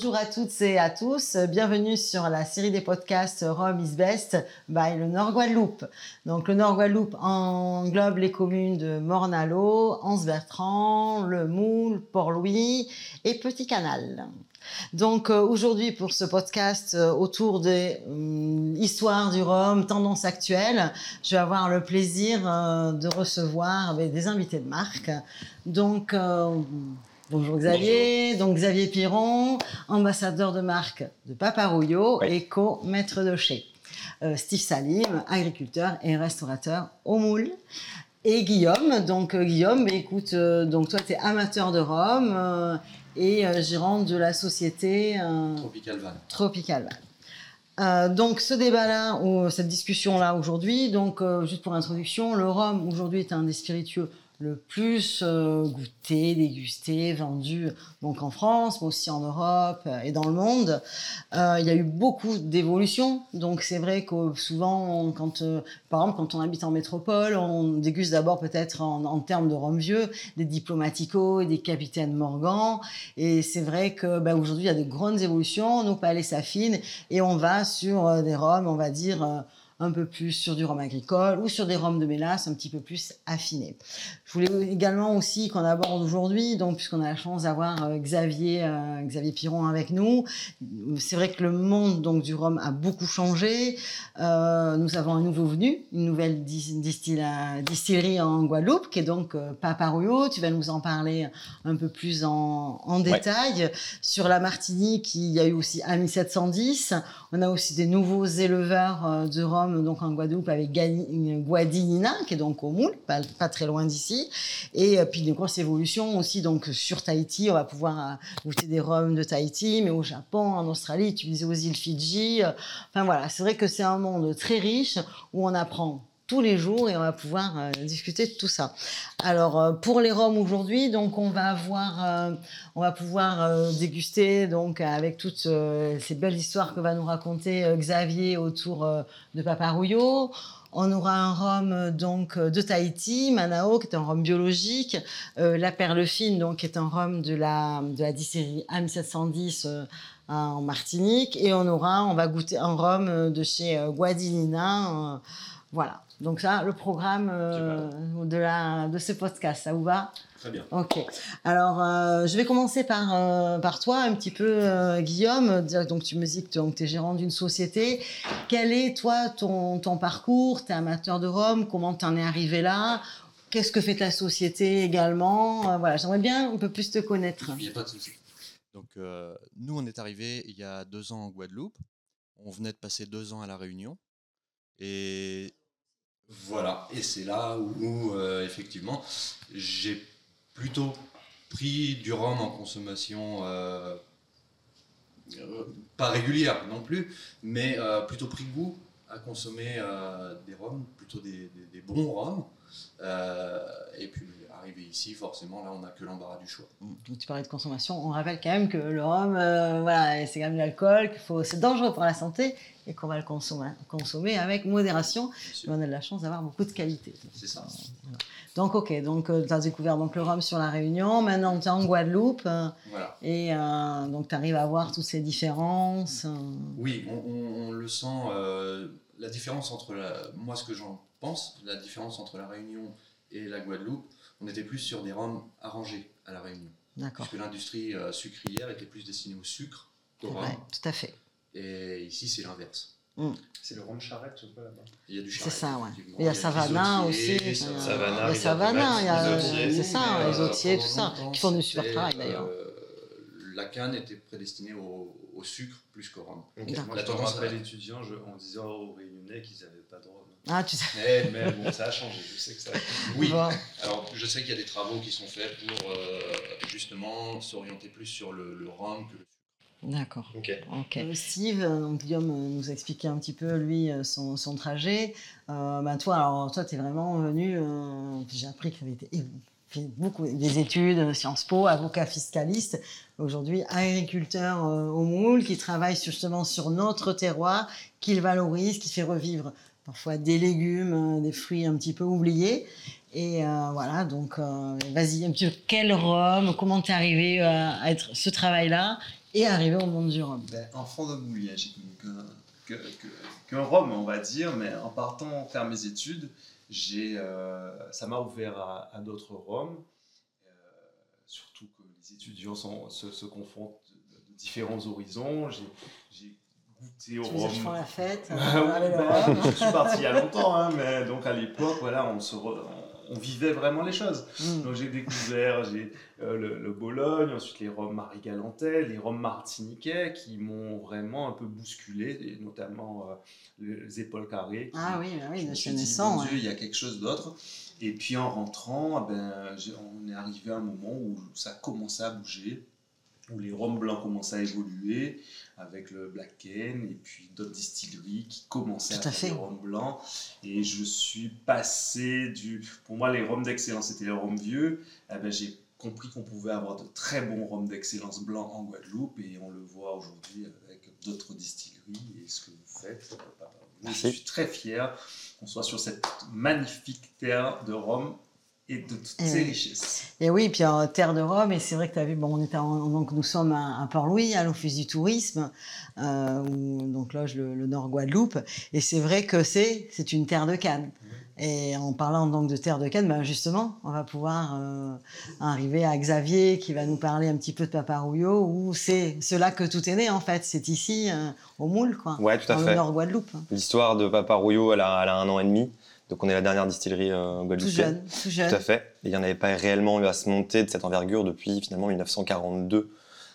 bonjour à toutes et à tous. Bienvenue sur la série des podcasts Rome is Best by le Nord Guadeloupe. Donc le Nord Guadeloupe englobe les communes de Mornalo, Anse-Bertrand, Le Moule, Port-Louis et Petit Canal. Donc euh, aujourd'hui pour ce podcast euh, autour des euh, histoires du Rhum, tendances actuelles, je vais avoir le plaisir de recevoir des invités de marque. Donc Bonjour Xavier, donc Xavier Piron, ambassadeur de marque de Paparouillot et co-maître de chez. Steve Salim, agriculteur et restaurateur au moule. Et Guillaume, donc Guillaume, écoute, donc toi tu es amateur de rhum et euh, gérante de la société euh, Tropical Van. Tropical Van. Euh, donc ce débat-là, ou cette discussion-là aujourd'hui, donc juste pour introduction, le rhum aujourd'hui est un des spiritueux le plus euh, goûté, dégusté, vendu donc en France, mais aussi en Europe euh, et dans le monde. Euh, il y a eu beaucoup d'évolutions, donc c'est vrai que souvent, quand, par exemple, quand on habite en métropole, on déguste d'abord peut-être en, termes de rhum vieux, des diplomatico, des capitaines Morgan, et c'est vrai que bah, aujourd'hui il y a de grandes évolutions, nos palais s'affinent et on va sur des rhums, on va dire un peu plus sur du rhum agricole ou sur des rhums de mélasse un petit peu plus affinés. Je voulais également aussi qu'on aborde aujourd'hui, donc puisqu'on a la chance d'avoir euh, Xavier, euh, Xavier Piron avec nous, c'est vrai que le monde donc du rhum a beaucoup changé. Euh, nous avons un nouveau venu, une nouvelle distillerie en Guadeloupe, qui est donc Paparouillot. Tu vas nous en parler un peu plus en, détail. Sur la Martinique, il y a eu aussi Ami 710. On a aussi des nouveaux éleveurs de rhum donc en Guadeloupe avec Guadinina, qui est donc au Moule, pas très loin d'ici. Et euh, puis une grosse évolution aussi donc sur Tahiti, on va pouvoir euh, goûter des rhums de Tahiti, mais au Japon, en Australie, utiliser aux îles Fidji. Euh, enfin voilà, c'est vrai que c'est un monde très riche où on apprend tous les jours et on va pouvoir discuter de tout ça. Alors pour les rhums aujourd'hui, donc on va avoir, on va pouvoir déguster donc avec toutes ces belles histoires que va nous raconter Xavier autour de Paparouillot. On aura un rhum donc de Tahiti, Manao, qui est un rhum biologique, euh, la perle fine, donc qui est un rhum de la de la distillerie AM710 euh, en Martinique, et on aura, on va goûter un rhum de chez euh, Guadilina, voilà. Donc ça, le programme de la de ce podcast, ça vous va? Très bien. Ok. Alors, euh, je vais commencer par, euh, par toi, un petit peu, euh, Guillaume. Donc, tu me dis que tu es gérant d'une société. Quel est, toi, ton, ton parcours? Tu es amateur de Rome Comment tu en es arrivé là? Qu'est-ce que fait ta société également? Voilà, j'aimerais bien un peu plus te connaître. Il n'y a pas de souci. Donc, nous, on est arrivé il y a deux ans en Guadeloupe. On venait de passer deux ans à La Réunion. Et voilà, et c'est là où effectivement, j'ai plutôt pris du rhum en consommation euh, euh, pas régulière non plus, mais euh, plutôt pris goût à consommer des rhums, plutôt des, bons rhums. et puis arrivé ici, forcément, là, on n'a que l'embarras du choix. Mm. Tu parlais de consommation, on rappelle quand même que le rhum, voilà, c'est quand même de l'alcool, faut, c'est dangereux pour la santé et qu'on va le consommer, consommer avec modération. Mais on a de la chance d'avoir beaucoup de qualité. C'est ça. Donc, ok, donc euh, tu as découvert donc, le rhum sur la Réunion, maintenant tu es en Guadeloupe. Euh, et euh, donc tu arrives à voir toutes ces différences. Oui, on, le sent. la différence entre la, moi, ce que j'en pense, la différence entre la Réunion et la Guadeloupe, on était plus sur des rhums arrangés à la Réunion. D'accord. Puisque l'industrie sucrière était plus destinée au sucre qu'au rhum. tout à fait. Et ici, c'est l'inverse. Mm. C'est le rhum charrette ou quoi là-bas? Il y a du charrette. C'est ça, ouais. Il y a Savannah aussi. Il y a Savannah, il y a c'est ça, les otiers, tout ça, qui font du super travail d'ailleurs. Euh, la canne était prédestinée au, sucre plus qu'au rhum. Moi, la tendance après l'étudiant, on disait aux Réunionnais qu'ils pas rhum. Ah, tu sais. Mais, mais, bon, ça a changé. Je sais que ça. A oui. Alors, je sais qu'il y a des travaux qui sont faits pour euh, justement s'orienter plus sur le, le rhum que le. D'accord. Euh, Steve, euh, donc Guillaume euh, nous a expliqué un petit peu lui son, trajet. Ben, toi, alors toi, tu es vraiment venu. J'ai appris que tu avais fait beaucoup des études, Sciences Po, avocat fiscaliste. Aujourd'hui, agriculteur au moule, qui travaille justement sur notre terroir, qu'il valorise, qui fait revivre parfois des légumes, des fruits un petit peu oubliés. Et voilà, donc vas-y, un petit peu, quel rhum, comment t'es arrivé à être ce travail-là et arriver au monde du rhum? Ben, Enfant de j'ai qu'un que, rhum, on va dire, mais en partant faire mes études, euh, ça m'a ouvert à, d'autres rhums, euh, surtout que les étudiants se, confrontent de, différents horizons. J'ai goûté au rhum. Tu la fête. Ben, je suis parti il y a longtemps, hein, mais donc à l'époque, voilà, on se on vivait vraiment les choses. Mm. Donc j'ai découvert j'ai, euh, le, Bologne, ensuite les Roms Marie-Galantais, les Roms martiniquais qui m'ont vraiment un peu bousculé, et notamment euh, les épaules carrées. ah oui, bah oui, je suis dit, il y a quelque chose d'autre. Et puis en rentrant, eh ben, on est arrivé à un moment où ça commençait à bouger où les rhums blancs commençaient à évoluer avec le Black Cane et puis d'autres distilleries qui commençaient à, faire des rhums blancs. Et je suis passé du. Pour moi, les rhums d'excellence, c'était les rhums vieux. Eh ben, j'ai compris qu'on pouvait avoir de très bons rhums d'excellence blancs en Guadeloupe et on le voit aujourd'hui avec d'autres distilleries et ce que vous faites. Je suis très fier qu'on soit sur cette magnifique terre de Rome et de toutes ces richesses. Et oui, puis en terre de Rome, et c'est vrai que tu as vu, bon, on était donc nous sommes à, Port-Louis, à l'Office du tourisme, euh, où, donc loge le, Nord Guadeloupe, et c'est vrai que c'est c'est une terre de Cannes. Et en parlant donc de terre de Cannes, ben justement, on va pouvoir euh, arriver à Xavier qui va nous parler un petit peu de Paparouillot, où c'est cela que tout est né en fait. C'est ici, euh, au Moule, quoi. Ouais, tout à dans fait. le Nord Guadeloupe. L'histoire de Paparouillot, elle a, elle a un an et demi. Donc on est la dernière distillerie euh, Tout jeune, tout jeune. Tout à fait. il n'y en avait pas réellement eu à se monter de cette envergure depuis finalement 1942,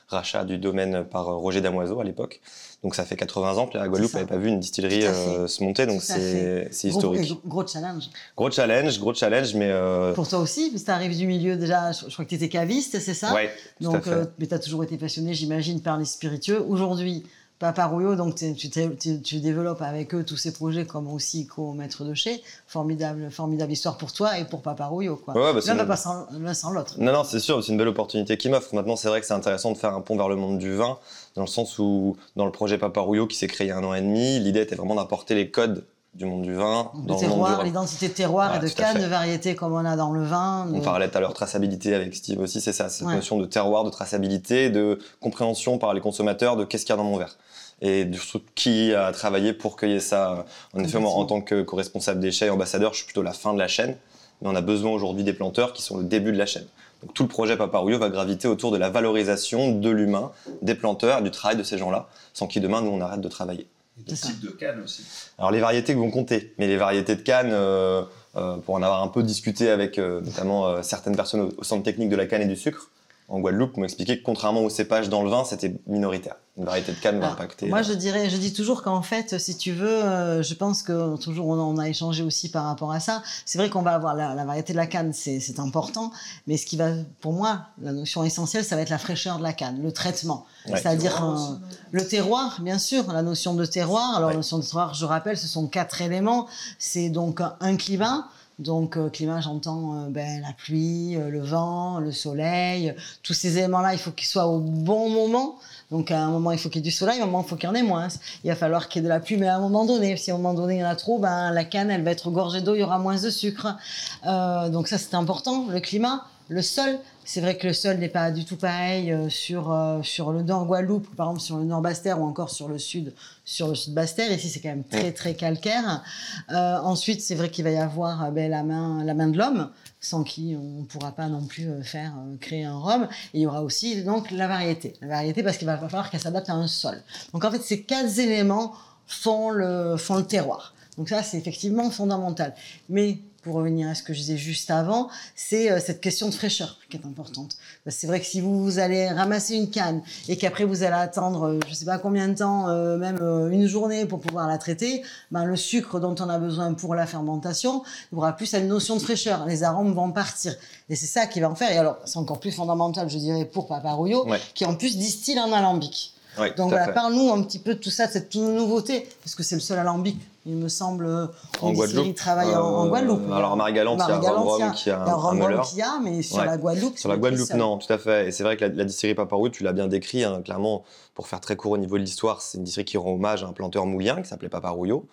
rachat du domaine par euh, Roger Damoiseau à l'époque. Donc ça fait 80 ans que la Guadeloupe n'avait pas vu une distillerie euh, se monter, donc c'est historique. Gros, challenge. Gros challenge, gros challenge, mais... Euh, Pour toi aussi, parce que tu arrives du milieu déjà, je, crois que tu étais caviste, c'est ça Oui, Donc, mais tu as toujours été passionné, j'imagine, par les spiritueux. Aujourd'hui, Papa Rouillot, donc tu, développes avec eux tous ces projets comme aussi co-maître de chez. Formidable, formidable histoire pour toi et pour Papa Rouillot. Quoi. Ouais, bah L'un pas sans, l'autre. Non, non, c'est sûr, c'est une belle opportunité qui m'offre. Maintenant, c'est vrai que c'est intéressant de faire un pont vers le monde du vin, dans le sens où, dans le projet Papa Rouillot qui s'est créé il y a un an et demi, l'idée était vraiment d'apporter les codes du monde du vin. De terroir, l'identité de terroir et de canne, de variété comme on a dans le vin. On parlait tout à l'heure traçabilité avec Steve aussi, c'est ça, cette notion de terroir, de traçabilité, de compréhension par les consommateurs de qu'est-ce qu'il y a dans mon verre et qui a travaillé pour cueillir ça. En effet, moi, en tant que co-responsable déchets et ambassadeur, je suis plutôt la fin de la chaîne, mais on a besoin aujourd'hui des planteurs qui sont le début de la chaîne. Donc tout le projet Paparouillot va graviter autour de la valorisation de l'humain, des planteurs, du travail de ces gens-là, sans qui demain nous on arrête de travailler. Des types de cannes aussi. Alors les variétés vont compter, mais les variétés de cannes, euh, euh, pour en avoir un peu discuté avec euh, notamment certaines personnes au centre technique de la canne et du sucre, en Guadeloupe m'ont expliqué que contrairement aux cépages dans le vin, c'était minoritaire. Une variété de canne va impacter. Moi, je dirais, je dis toujours qu'en fait, si tu veux, euh, je pense que toujours on a échangé aussi par rapport à ça. C'est vrai qu'on va avoir la, variété de la canne, c'est important, mais ce qui va, pour moi, la notion essentielle, ça va être la fraîcheur de la canne, le traitement, c'est-à-dire euh, le terroir, bien sûr, la notion de terroir. Alors, la notion de terroir, je rappelle, ce sont quatre éléments. C'est donc un climat. Donc, euh, climat, j'entends euh, ben, la pluie, euh, le vent, le soleil. tous ces éléments-là, il faut qu'ils soient au bon moment. Donc, à un moment, il faut qu'il y ait du soleil, à un moment, il faut qu'il y en ait moins. Il va falloir qu'il y ait de la pluie, mais à un moment donné, si à un moment donné, il y en a trop, ben, la canne, elle va être gorgée d'eau, il y aura moins de sucre. donc, ça, c'est important. Le climat, le sol, c'est vrai que le sol n'est pas du tout pareil euh, sur, euh, sur le nord Guadeloupe, par exemple sur le nord Basse-Terre ou encore sur le sud, sur le sud Basse-Terre. Ici, c'est quand même très très calcaire. Euh, ensuite, c'est vrai qu'il va y avoir ben, la, main, la main de l'homme, sans qui on ne pourra pas non plus faire créer un rhum. Et il y aura aussi donc la variété, la variété parce qu'il va falloir qu'elle s'adapte à un sol. Donc en fait, ces quatre éléments font le font le terroir. Donc ça, c'est effectivement fondamental. Mais pour revenir à ce que je disais juste avant, c'est euh, cette question de fraîcheur qui est importante. C'est vrai que si vous, allez ramasser une canne et qu'après vous allez attendre, euh, je ne sais pas combien de temps, euh, même une journée pour pouvoir la traiter, ben, le sucre dont on a besoin pour la fermentation, il aura plus cette notion de fraîcheur. Les arômes vont partir. Et c'est ça qui va en faire. Et alors, c'est encore plus fondamental, je dirais, pour Papa Rouillot, qui en plus distille en alambic. Donc voilà, parle-nous un petit peu de tout ça, de cette nouveauté, parce que c'est le seul alambic il me semble. euh, En Guadeloupe. travaille en, en Euh, Guadeloupe. Alors Marie-Galante, il y a Rome qui a un, un qui a, mais sur Ouais. la Guadeloupe. Sur la Guadeloupe, non, tout à fait. Et c'est vrai que la, la distillerie Paparouille, tu l'as bien décrit, hein, clairement, pour faire très court au niveau de l'histoire, c'est une distillerie qui rend hommage à un planteur moulien qui s'appelait Paparouillot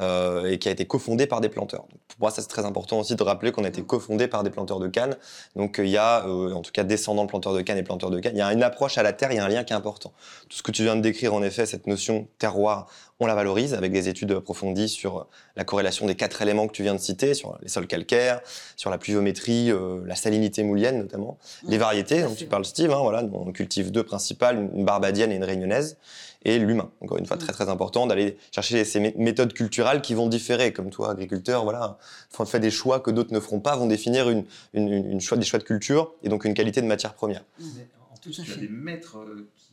euh, et qui a été cofondé par des planteurs. Donc, pour moi, ça c'est très important aussi de rappeler qu'on a été cofondé par des planteurs de canne. Donc euh, il y a, euh, en tout cas, descendants de planteurs de canne et planteurs de canne, il y a une approche à la terre, il y a un lien qui est important. Tout ce que tu viens de décrire, en effet, cette notion terroir, on la valorise avec des études approfondies sur la corrélation des quatre éléments que tu viens de citer, sur les sols calcaires, sur la pluviométrie, euh, la salinité moulienne notamment, les variétés dont tu parles Steve, hein, voilà, on cultive deux principales, une une barbadienne et une réunionnaise, et l'humain. Encore une fois, très très important d'aller chercher ces mé- méthodes culturelles qui vont différer, comme toi, agriculteur, voilà, f- fait des choix que d'autres ne feront pas, vont définir une, une, choix, des choix de culture et donc une qualité de matière première. Mais en Tout tu as des maîtres euh, qui,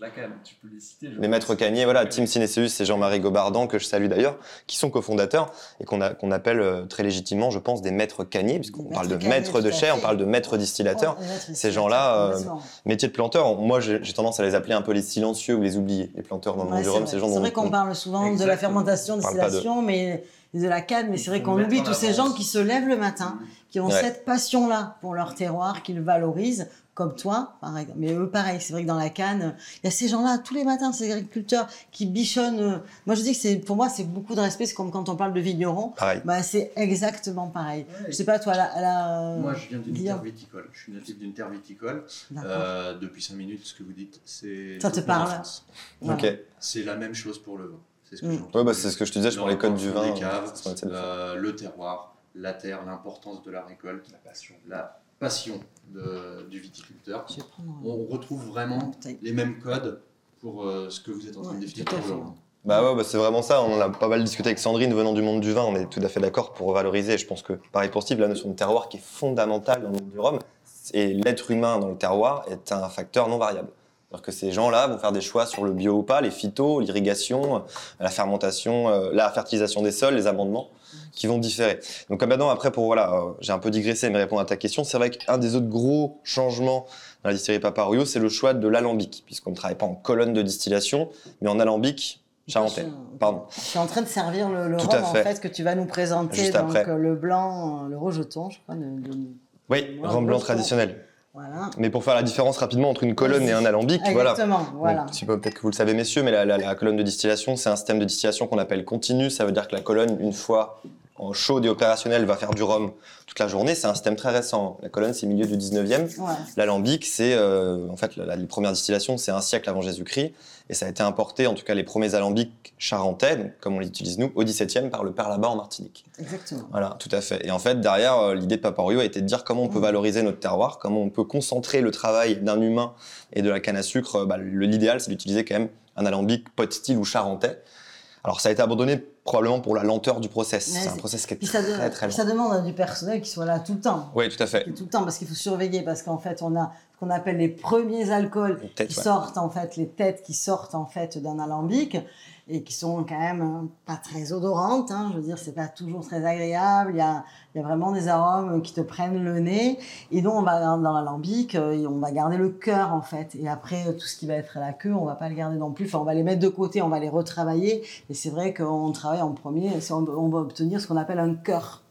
la. Tu peux les citer. caniers, voilà, Tim Sinéceus et Jean-Marie Gobardan, que je salue d'ailleurs, qui sont cofondateurs et qu'on appelle euh, très légitimement, je pense, des maîtres caniers, puisqu'on parle de maîtres de tout à chai, on parle de maîtres distillateurs. Oh, Ces gens-là, euh. Métier de planteur, moi j'ai tendance à les appeler un peu les silencieux ou les oubliés, les planteurs dans le monde du c'est rhum, vrai. ces gens C'est vrai on- qu'on parle souvent de la fermentation, distillation, mais de la canne, mais c'est vrai qu'on oublie tous ces gens qui se lèvent le matin, qui ont Ouais. cette passion-là pour leur terroir, qu'ils valorisent, comme toi, par exemple. Mais eux, pareil, c'est vrai que dans la canne, il y a ces gens-là, tous les matins, ces agriculteurs qui bichonnent. euh, Moi, je dis que c'est, pour moi, c'est beaucoup de respect. C'est comme quand on parle de vignerons. Pareil. Bah, c'est exactement pareil. Je sais pas, toi, la, la- Moi, je viens d'une terre viticole. Je suis natif d'une terre viticole. Euh, depuis 5 minutes, ce que vous dites, c'est. Ça te parle enfance. Voilà. Ok. C'est la même chose pour le vin. C'est ce que Mm. Ouais, bah, c'est ce que je te disais, je prends les codes du vin. Caves, euh, le terroir, la terre, l'importance de la récolte, la passion, la passion de- du viticulteur. On retrouve vraiment les mêmes codes pour euh, ce que vous êtes en train Ouais, de définir pour le fait. vin. Bah ouais, bah c'est vraiment ça. On en a pas mal discuté avec Sandrine venant du monde du vin. On est tout à fait d'accord pour valoriser. Je pense que, pareil pour Steve, la notion de terroir qui est fondamentale dans le monde du rhum. Et l'être humain dans le terroir est un facteur non variable. C'est-à-dire que ces gens-là vont faire des choix sur le bio ou pas, les phytos, l'irrigation, la fermentation, euh, la fertilisation des sols, les amendements, qui vont différer. Donc maintenant, après, pour voilà, euh, j'ai un peu digressé, mais répondre à ta question, c'est vrai qu'un des autres gros changements dans la distillerie Paparouillot, c'est le choix de l'alambic, puisqu'on ne travaille pas en colonne de distillation, mais en alambic charentais. Pardon. Je suis en train de servir le, le Tout rhum à en fait. que tu vas nous présenter. Juste donc après. euh, le blanc, le rejeton, je crois. de- de- Oui, Ouais, rhum blanc traditionnel. Voilà. Mais pour faire la différence rapidement entre une colonne et un alambic, voilà. Exactement. Voilà. Si- Peut-être que vous le savez, messieurs, mais la, la- la colonne de distillation, c'est un système de distillation qu'on appelle continu. Ça veut dire que la colonne, une fois en chaude et opérationnelle, va faire du rhum toute la journée. C'est un système très récent. La colonne, c'est milieu du 19e. Voilà. L'alambic, c'est euh, en fait la- la- les premières distillations, c'est un siècle avant Jésus-Christ, et ça a été importé, en tout cas les premiers alambics charentais, donc, comme on les utilise nous, au 17e par le père là-bas en Martinique. Exactement. Voilà, tout à fait. Et en fait, derrière, euh, l'idée de Papario a été de dire comment on peut Mm. valoriser notre terroir, comment on peut concentrer le travail d'un humain et de la canne à sucre. Bah, L'idéal, c'est d'utiliser quand même un alambic pot style ou charentais. Alors, ça a été abandonné probablement pour la lenteur du process. Ouais, c'est un process qui est ça, de- très très ça demande à du personnel qui soit là tout le temps. Oui, tout à fait. Tout le temps, parce qu'il faut surveiller, parce qu'en fait, on a ce qu'on appelle les premiers alcools Les têtes, qui ouais. sortent, en fait, les têtes qui sortent, en fait, d'un alambic et qui sont quand même euh, pas très odorantes. hein. Je veux dire, c'est pas toujours très agréable. Il y a, il y a vraiment des arômes qui te prennent le nez. Et donc, on va dans l'alambic euh, on va garder le cœur, en fait. Et après, euh, tout ce qui va être la queue, on va pas le garder non plus. Enfin, on va les mettre de côté, on va les retravailler. Et c'est vrai qu'on travaille en premier, on, va obtenir ce qu'on appelle un cœur.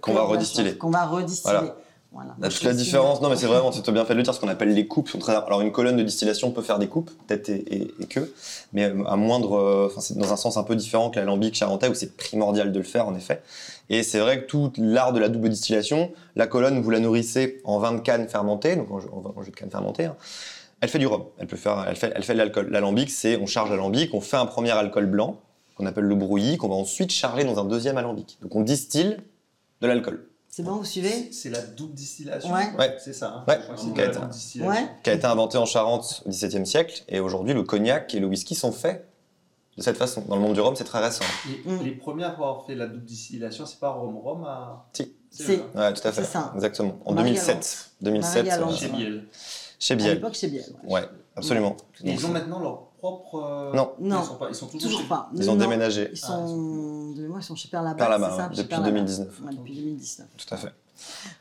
Qu'on va redistiller. Qu'on va redistiller. Voilà. Voilà. Là, toute la différence, non mais c'est vraiment, as bien fait de le dire, ce qu'on appelle les coupes sont très. Alors une colonne de distillation peut faire des coupes, tête et, et- et queue, mais euh, à moindre, euh, enfin c'est dans un sens un peu différent que l'alambic charentais où c'est primordial de le faire en effet. Et c'est vrai que tout l'art de la double distillation, la colonne vous la nourrissez en vin de canne fermenté, donc en en en jus de canne fermenté. hein. Elle fait du rhum, elle peut faire, elle fait, elle fait de l'alcool. L'alambic, c'est on charge l'alambic, on fait un premier alcool blanc qu'on appelle le brouillis, qu'on va ensuite charger dans un deuxième alambic. Donc on distille de l'alcool. C'est bon, vous suivez? C'est la double distillation Ouais. Ouais. C'est ça. hein Ouais. Double distillation. Ouais. qui a été inventé en Charente au XVIIe siècle. Et aujourd'hui, le cognac et le whisky sont faits de cette façon. Dans le monde du rhum, c'est très récent. Et Mm. Les premières à avoir fait la double distillation, c'est pas Rome Rome à. Si. C'est. Ouais, tout à fait. C'est ça. Exactement. En Marie 2007. 2007, Marie-Galante. euh, Chez Biel. chez À Biel. l'époque, c'est bien. ouais. Ouais, absolument. Ils ont maintenant leur propre. euh, Non. Non. Ils sont, pas, ils sont toujours, Toujours chez- pas. Ils ont Non. déménagé. Ils Ah, sont, de mémoire, ils sont chez Père Labat. Père Labat, ça, depuis Père Labat. 2019. Ouais, depuis 2019. Tout à fait.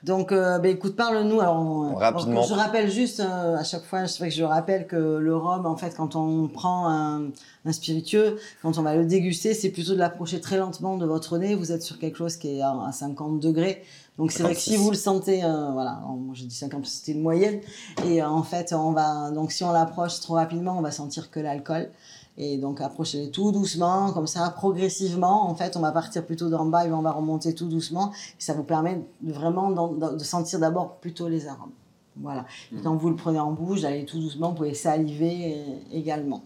Donc, euh, bah, écoute, parle-nous. Alors, on- Rapidement. Je rappelle juste, euh, à chaque fois, c'est vrai que je rappelle que le rhum, en fait, quand on prend un, un spiritueux, quand on va le déguster, c'est plutôt de l'approcher très lentement de votre nez. Vous êtes sur quelque chose qui est à, à 50 degrés. Donc, c'est vrai que si 56. vous le sentez, euh, voilà, moi j'ai dit 50, c'était une moyenne. Et euh, en fait, on va, donc si on l'approche trop rapidement, on va sentir que l'alcool. Et donc, approchez tout doucement, comme ça, progressivement. En fait, on va partir plutôt d'en bas et on va remonter tout doucement. Et ça vous permet de vraiment de sentir d'abord plutôt les arômes. Voilà. Et quand vous le prenez en bouche, allez tout doucement, vous pouvez saliver euh, également.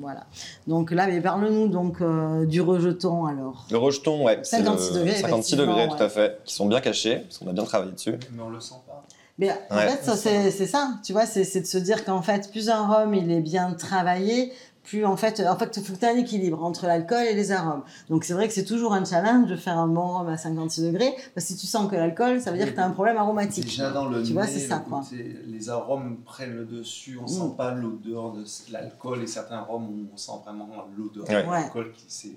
Voilà. Donc là, mais parle-nous donc euh, du rejeton alors. Le rejeton, ouais. c'est 56 le- degrés, 56 degrés, tout à fait. Qui sont bien cachés, parce qu'on a bien travaillé dessus. Mais on le sent pas. Mais en Ouais. fait, ça, c'est ça, tu vois, c'est c'est de se dire qu'en fait, plus un rhum il est bien travaillé, plus en fait, en fait, il faut que tu un équilibre entre l'alcool et les arômes. Donc c'est vrai que c'est toujours un challenge de faire un bon rhum à 56 degrés, parce que si tu sens que l'alcool, ça veut dire que tu as un problème aromatique. Déjà dans le Tu nez, vois, c'est ça, le quoi. côté- les arômes prennent le dessus, on Mm. sent pas l'odeur de l'alcool et certains rhums où on sent vraiment l'odeur Ouais. de l'alcool qui c'est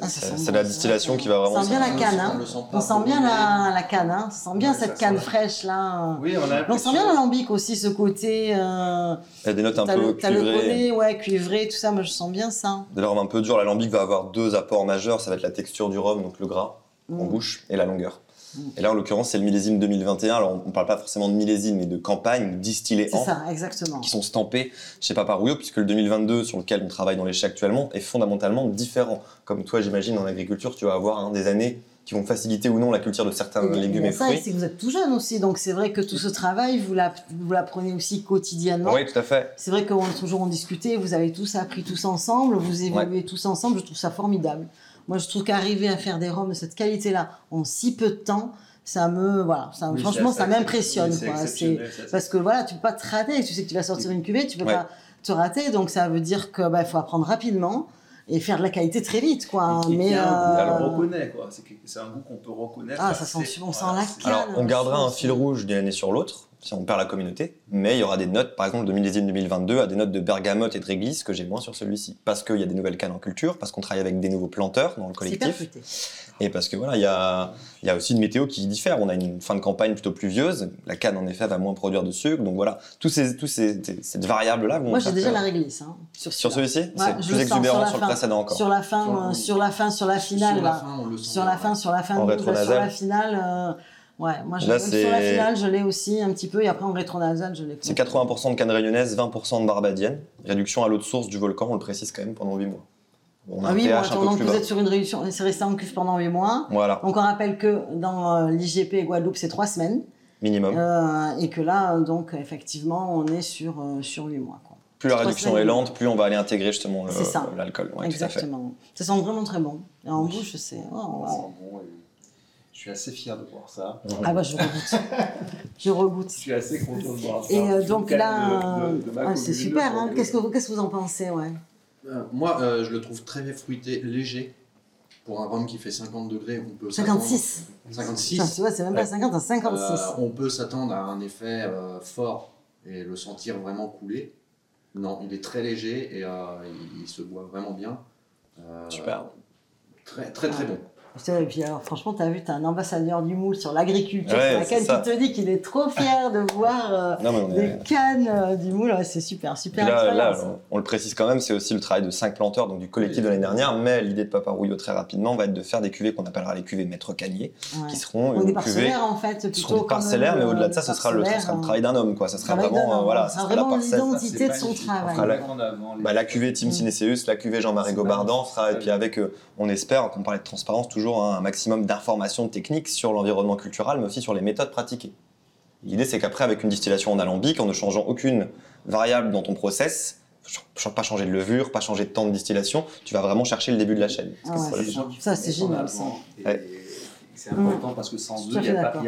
Ah, C'est la distillation qui va vraiment. On sent bien la canne, sent- hein. on sent On pas sent bien la, la canne, hein. on sent bien Ouais, cette canne fraîche là. Oui, on a on sent bien l'alambic aussi, ce côté. Euh, Il y a des notes un peu le, t'as le cuivrées. collet, ouais, cuivré, tout ça. Moi, je sens bien ça. Des arômes un peu durs. L'alambic va avoir deux apports majeurs. Ça va être la texture du rhum, donc le gras en Mm. bouche, et la longueur. Et là, en l'occurrence, c'est le millésime 2021. Alors, on ne parle pas forcément de millésime, mais de campagne, distillé C'est en, ça, exactement. qui sont stampés chez Papa Rouillot, puisque le 2022, sur lequel on travaille dans les chais actuellement, est fondamentalement différent. Comme toi, j'imagine, en agriculture, tu vas avoir hein, des années qui vont faciliter ou non la culture de certains Et légumes et ça, fruits. c'est que vous êtes tout jeune aussi, donc c'est vrai que tout ce travail, vous l'app- vous l'apprenez aussi quotidiennement. Oui, tout à fait. C'est vrai qu'on toujours en discuté, vous avez tous appris tous ensemble, vous évoluez tous ensemble, je trouve ça formidable. Moi, je trouve qu'arriver à faire des rhums de cette qualité-là en si peu de temps, ça me, voilà, ça, Oui, franchement, ça m'impressionne. Parce que voilà, tu peux pas te rater, tu sais que tu vas sortir une cuvée, tu peux Ouais. pas te rater, donc ça veut dire que bah, faut apprendre rapidement et faire de la qualité très vite, quoi. Et qui- Mais qui a un goût, euh, elle le reconnaît, quoi. C'est un goût qu'on peut reconnaître. Ah, ça sent on sent voilà, la canne. Alors, on gardera un fil rouge d'une année sur l'autre, si on perd la communauté, mais il y aura des notes, par exemple, de millésime 2022 à des notes de bergamote et de réglisse que j'ai moins sur celui-ci. Parce qu'il y a des nouvelles cannes en culture, parce qu'on travaille avec des nouveaux planteurs dans le collectif, et parce que voilà, il y a, il y a aussi une météo qui diffère. On a une fin de campagne plutôt pluvieuse, la canne en effet va moins produire de sucre, donc voilà, tous ces, tous ces, cette variable-là vont Moi, j'ai déjà que- la réglisse. Hein, sur celui-ci, Ouais, c'est plus exubérant sur le fin. précédent encore. Sur la fin, Sur- euh, sur la fin, sur la finale, Sur la là. fin, on le sent sur la fin, sur la finale, euh, ouais, moi je Là, sur la finale, je l'ai aussi un petit peu, et après en rétronasal, je l'ai. C'est 80% de canne réunionnaise, 20% de barbadienne. Réduction à l'eau de source du volcan, on le précise quand même pendant 8 mois. On a Ah oui, un attends, peu donc plus vous bas. êtes sur une réduction, c'est resté en cuve pendant 8 mois. Voilà, Donc on rappelle que dans euh, l'IGP Guadeloupe, c'est 3 semaines, minimum. euh, et que là, donc effectivement, on est sur, euh, sur 8 mois. Quoi. Plus la réduction semaines. est lente, plus on va aller intégrer justement le- C'est ça. l'alcool. Ouais, tout à fait. Exactement. Ça sent vraiment très bon. Et en bouche, c'est. oh, Ça wow. Je suis assez fier de voir ça. Ah bah je regoute. je regoute. Je suis assez content de voir ça. Et euh, donc là, ah, c'est super. Hein. Qu'est-ce que vous, qu'est-ce que vous en pensez, ouais? Euh, moi, euh, je le trouve très fruité, léger. Pour un rhum qui fait 50 degrés, on peut 56. s'attendre- 56. Putain, tu vois, c'est même pas Ouais. 50, c'est 56. Euh, on peut s'attendre à un effet euh, fort et le sentir vraiment couler. Non, il est très léger et euh, il, il se boit vraiment bien. Euh, Super. Très très très bon. Putain, Et puis alors, franchement, t'as vu, t'as un ambassadeur du moule sur l'agriculture, Ouais, c'est ça. qui te dit qu'il est trop fier de voir euh, Non, des est- cannes euh, du moule. Ouais, c'est super, super là, on, on le précise quand même, c'est aussi le travail de cinq planteurs, donc du collectif de l'année dernière. Mais l'idée de Papa Rouillot très rapidement va être de faire des cuvées qu'on appellera les cuvées maître canier, Ouais. qui seront des une cuvée parcellaires en fait, qui plutôt seront des parcellaires, mais euh, au-delà de ça, ce sera le, ce parcellaires, sera le euh, travail d'un homme, quoi. Ça sera travail vraiment, euh, voilà, Ça sera la vraiment l'identité de son travail. la- Bah, la cuvée Team Mm. Cinéceus, la cuvée Jean-Marie Gobardan et puis avec, on espère, qu'on parlait de transparence, toujours hein, un maximum d'informations techniques sur l'environnement culturel, mais aussi sur les méthodes pratiquées. L'idée, c'est qu'après, avec une distillation en alambic, en ne changeant aucune variable dans ton process, pas changer de levure, pas changer de temps de distillation, tu vas vraiment chercher le début de la chaîne. Ah ouais, ça, c'est génial, ça. C'est important parce que sans eux, il n'y a, pas-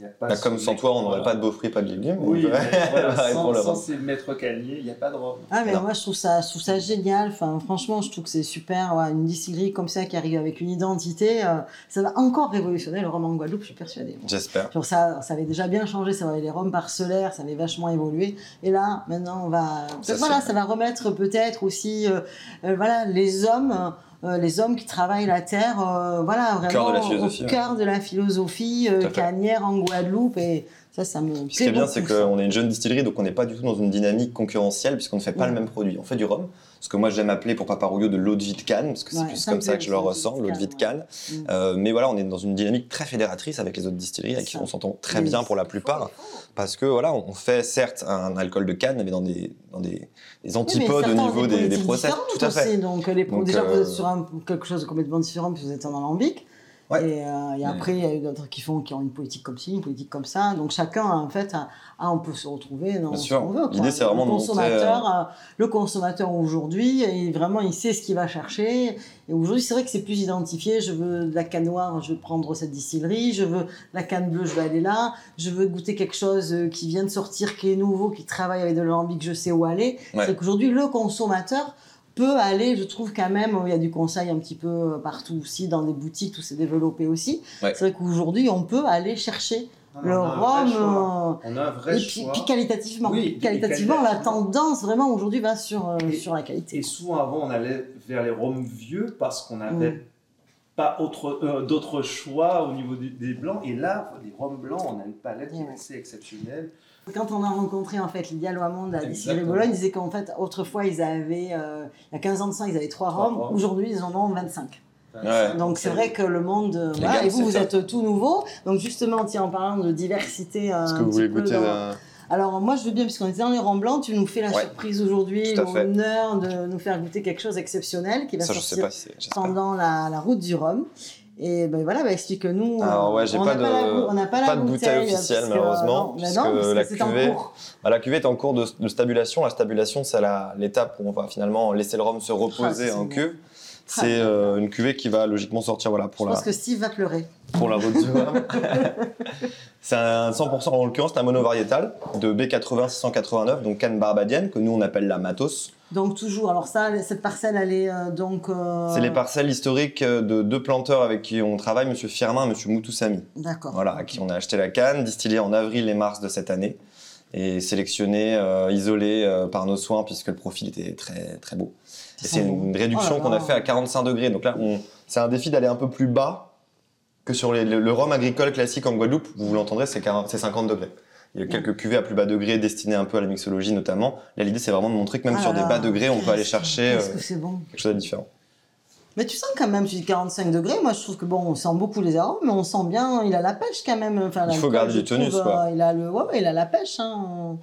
y a- pas Bah, comme sans toi, on n'aurait pas de beaux fruits, pas de légumes. Oui, mais ouais, voilà, sans, sans ces maîtres caniers, il n'y a pas de rhum. Ah mais Non. moi je trouve ça, je trouve ça génial. Enfin franchement je trouve que c'est super. ouais, une distillerie comme ça qui arrive avec une identité, euh, ça va encore révolutionner le rhum en Guadeloupe, je suis persuadée. J'espère. Ça, ça avait déjà bien changé, ça avait les rhums parcellaires, ça avait vachement évolué. Et là, maintenant, on va, Ça, voilà, ça va remettre peut-être aussi, euh, euh, voilà, les hommes euh, les hommes qui travaillent la terre, euh, voilà, vraiment au cœur de la philosophie, euh. Canière en Guadeloupe, et ça, ça me Ce qui est bien, c'est qu'on est une jeune distillerie, donc on n'est pas du tout dans une dynamique concurrentielle, puisqu'on ne fait pas Ouais. le même produit. On fait du rhum, ce que moi j'aime appeler pour Paparouillot de l'eau de vie de canne, parce que c'est Ouais, plus comme ça que je le ressens, l'eau de vie de canne. Mm. Euh, mais voilà, on est dans une dynamique très fédératrice avec les autres distilleries, avec qui on s'entend très Oui. bien pour la plupart, parce que voilà, on fait certes un alcool de canne, mais dans des, dans des, des Oui, antipodes au niveau des, des politiques process. Tout à fait. aussi. Donc, les pro- Donc, déjà, vous euh, êtes sur un- quelque chose de complètement différent, puis vous êtes en alambic. Ouais. Et, euh, et après, il y a eu d'autres qui font, qui ont une politique comme ci, une politique comme ça. Donc chacun, en fait, a- a- on peut se retrouver dans Bien ce qu'on veut. L'idée, c'est vraiment le consommateur, euh, le consommateur aujourd'hui, vraiment, il sait ce qu'il va chercher. Et aujourd'hui, c'est vrai que c'est plus identifié. Je veux de la canne noire, je veux prendre cette distillerie. Je veux de la canne bleue, je vais aller là. Je veux goûter quelque chose euh, qui vient de sortir, qui est nouveau, qui travaille avec de l'alambic, je sais où aller. Ouais. C'est qu'aujourd'hui, le consommateur peut aller, je trouve quand même, il y a du conseil un petit peu partout aussi, dans des boutiques, tout s'est développé aussi. Ouais. C'est vrai qu'aujourd'hui, on peut aller chercher le on a un vrai rhum. choix. euh, On a un vrai et puis, choix. puis qualitativement. Oui, et puis qualitativement, la tendance vraiment aujourd'hui va sur, euh, Et- sur la qualité. Et souvent avant, on allait vers les rhums vieux parce qu'on n'avait Mm. pas autre- euh, d'autres choix au niveau du- des blancs. Et là, les rhums blancs, on a une palette qui est assez exceptionnelle. Quand on a rencontré en fait Lydia Loamond à Distillerie. Bologne, ils disaient qu'en fait, autrefois, ils avaient, euh, il y a 15 ans de ça, ils avaient 3 Trois rhums. rhums. Aujourd'hui, ils en ont 25. Ouais. Donc c'est vrai que le monde. euh, voilà, et vous, vous êtes tout nouveau. Donc justement, tiens, en parlant de diversité. euh, Est-ce que un vous voulez goûter dans- Alors moi, je veux bien, puisqu'on était dans les rangs blancs, tu nous fais la Ouais. surprise aujourd'hui, l'honneur de nous faire goûter quelque chose d'exceptionnel qui va Ça, je sais sortir pas si c'est. j'espère. pendant la, la route du Rhum. Et ben voilà, Alors, explique-nous. Ah ouais, j'ai on pas n'a de- la bou- on n'a pas, la pas de bouteille bouteille, officielle, malheureusement, non, puisque non, parce que la en cuvée- cours. Bah, la cuvée est en cours de, de stabulation. La stabulation, c'est l'étape où on va finalement laisser le rhum se reposer c'est en cuve. Ah, C'est euh, une cuvée qui va logiquement sortir voilà, pour, Je la, pense que Steve va pleurer. pour la route c'est un 100%, en l'occurrence, c'est un monovariétal de B80 689, donc canne barbadienne, que nous on appelle la matos. Donc toujours, alors ça, cette parcelle, elle est euh, donc... euh, C'est les parcelles historiques de deux planteurs avec qui on travaille, Monsieur Firmin et Monsieur Moutoussami. D'accord. Voilà, à qui on a acheté la canne, distillée en avril et mars de cette année, et sélectionnée, euh, isolée euh, par nos soins, puisque le profil était très, très beau. Et c'est une réduction Oh là qu'on a fait à 45 degrés. Donc là, c'est un défi d'aller un peu plus bas que sur les- le, le rhum agricole classique en Guadeloupe. Vous l'entendrez, c'est 40 c'est 50 degrés. Il y a quelques cuvées à plus bas degrés destinées un peu à la mixologie notamment. Là, l'idée, c'est vraiment de montrer que même Ah sur là des là. bas degrés, on peut aller chercher euh, bon. quelque chose de différent. Mais tu sens quand même, tu dis 45 degrés, moi je trouve que bon, on sent beaucoup les arômes, mais on sent bien, il a la pêche quand même. Enfin, Il faut garder du tonus, trouve, quoi. euh, il a le, ouais, ouais, il a la pêche. Hein.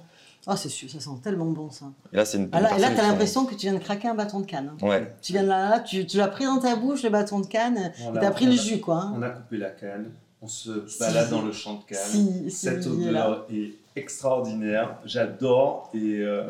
Ah, c'est sûr, ça sent tellement bon ça. Et là, c'est une, Ah, là, une et là, t'as l'impression que tu viens de craquer un bâton de canne. hein. Ouais. Tu viens de là, là, tu, tu l'as pris dans ta bouche, le bâton de canne, On et t'as pris le jus, quoi. hein. On a coupé la canne, on se Si. balade dans le champ de canne. Si, si, Cette odeur est extraordinaire, j'adore. Et, euh,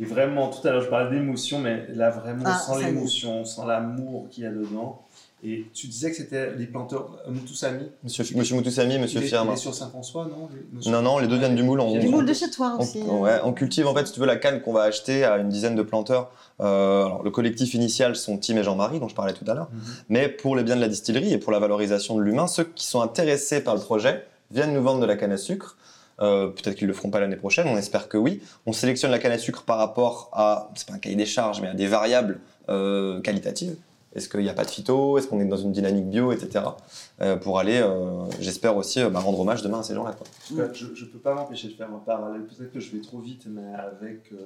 et vraiment, tout à l'heure, je parlais d'émotion, mais là, vraiment, Ah, est. l'émotion, on sent l'amour qu'il y a dedans. Et tu disais que c'était les planteurs euh, Moutoussami. Monsieur, Monsieur Moutoussami, Monsieur il est, Firmin. il est sur Saint-François, non monsieur- Non, non, les deux viennent du moule. On, Du moule de chez toi on, aussi. on- ouais, on cultive en fait, si tu veux, la canne qu'on va acheter à une dizaine de planteurs. Euh, alors, le collectif initial sont Tim et Jean-Marie, dont je parlais tout à l'heure. Mhm. Mais pour les biens de la distillerie et pour la valorisation de l'humain, ceux qui sont intéressés par le projet viennent nous vendre de la canne à sucre. Euh, Peut-être qu'ils le feront pas l'année prochaine, on espère que oui. On sélectionne la canne à sucre par rapport à, c'est pas un cahier des charges, mais à des variables euh, qualitatives. Est-ce qu'il n'y a pas de phyto? Est-ce qu'on est dans une dynamique bio, etc. Euh, pour aller, euh, j'espère aussi, euh, bah, rendre hommage demain à ces gens-là. Je ne peux pas m'empêcher de faire un parallèle. Peut-être que je vais trop vite, mais avec. euh,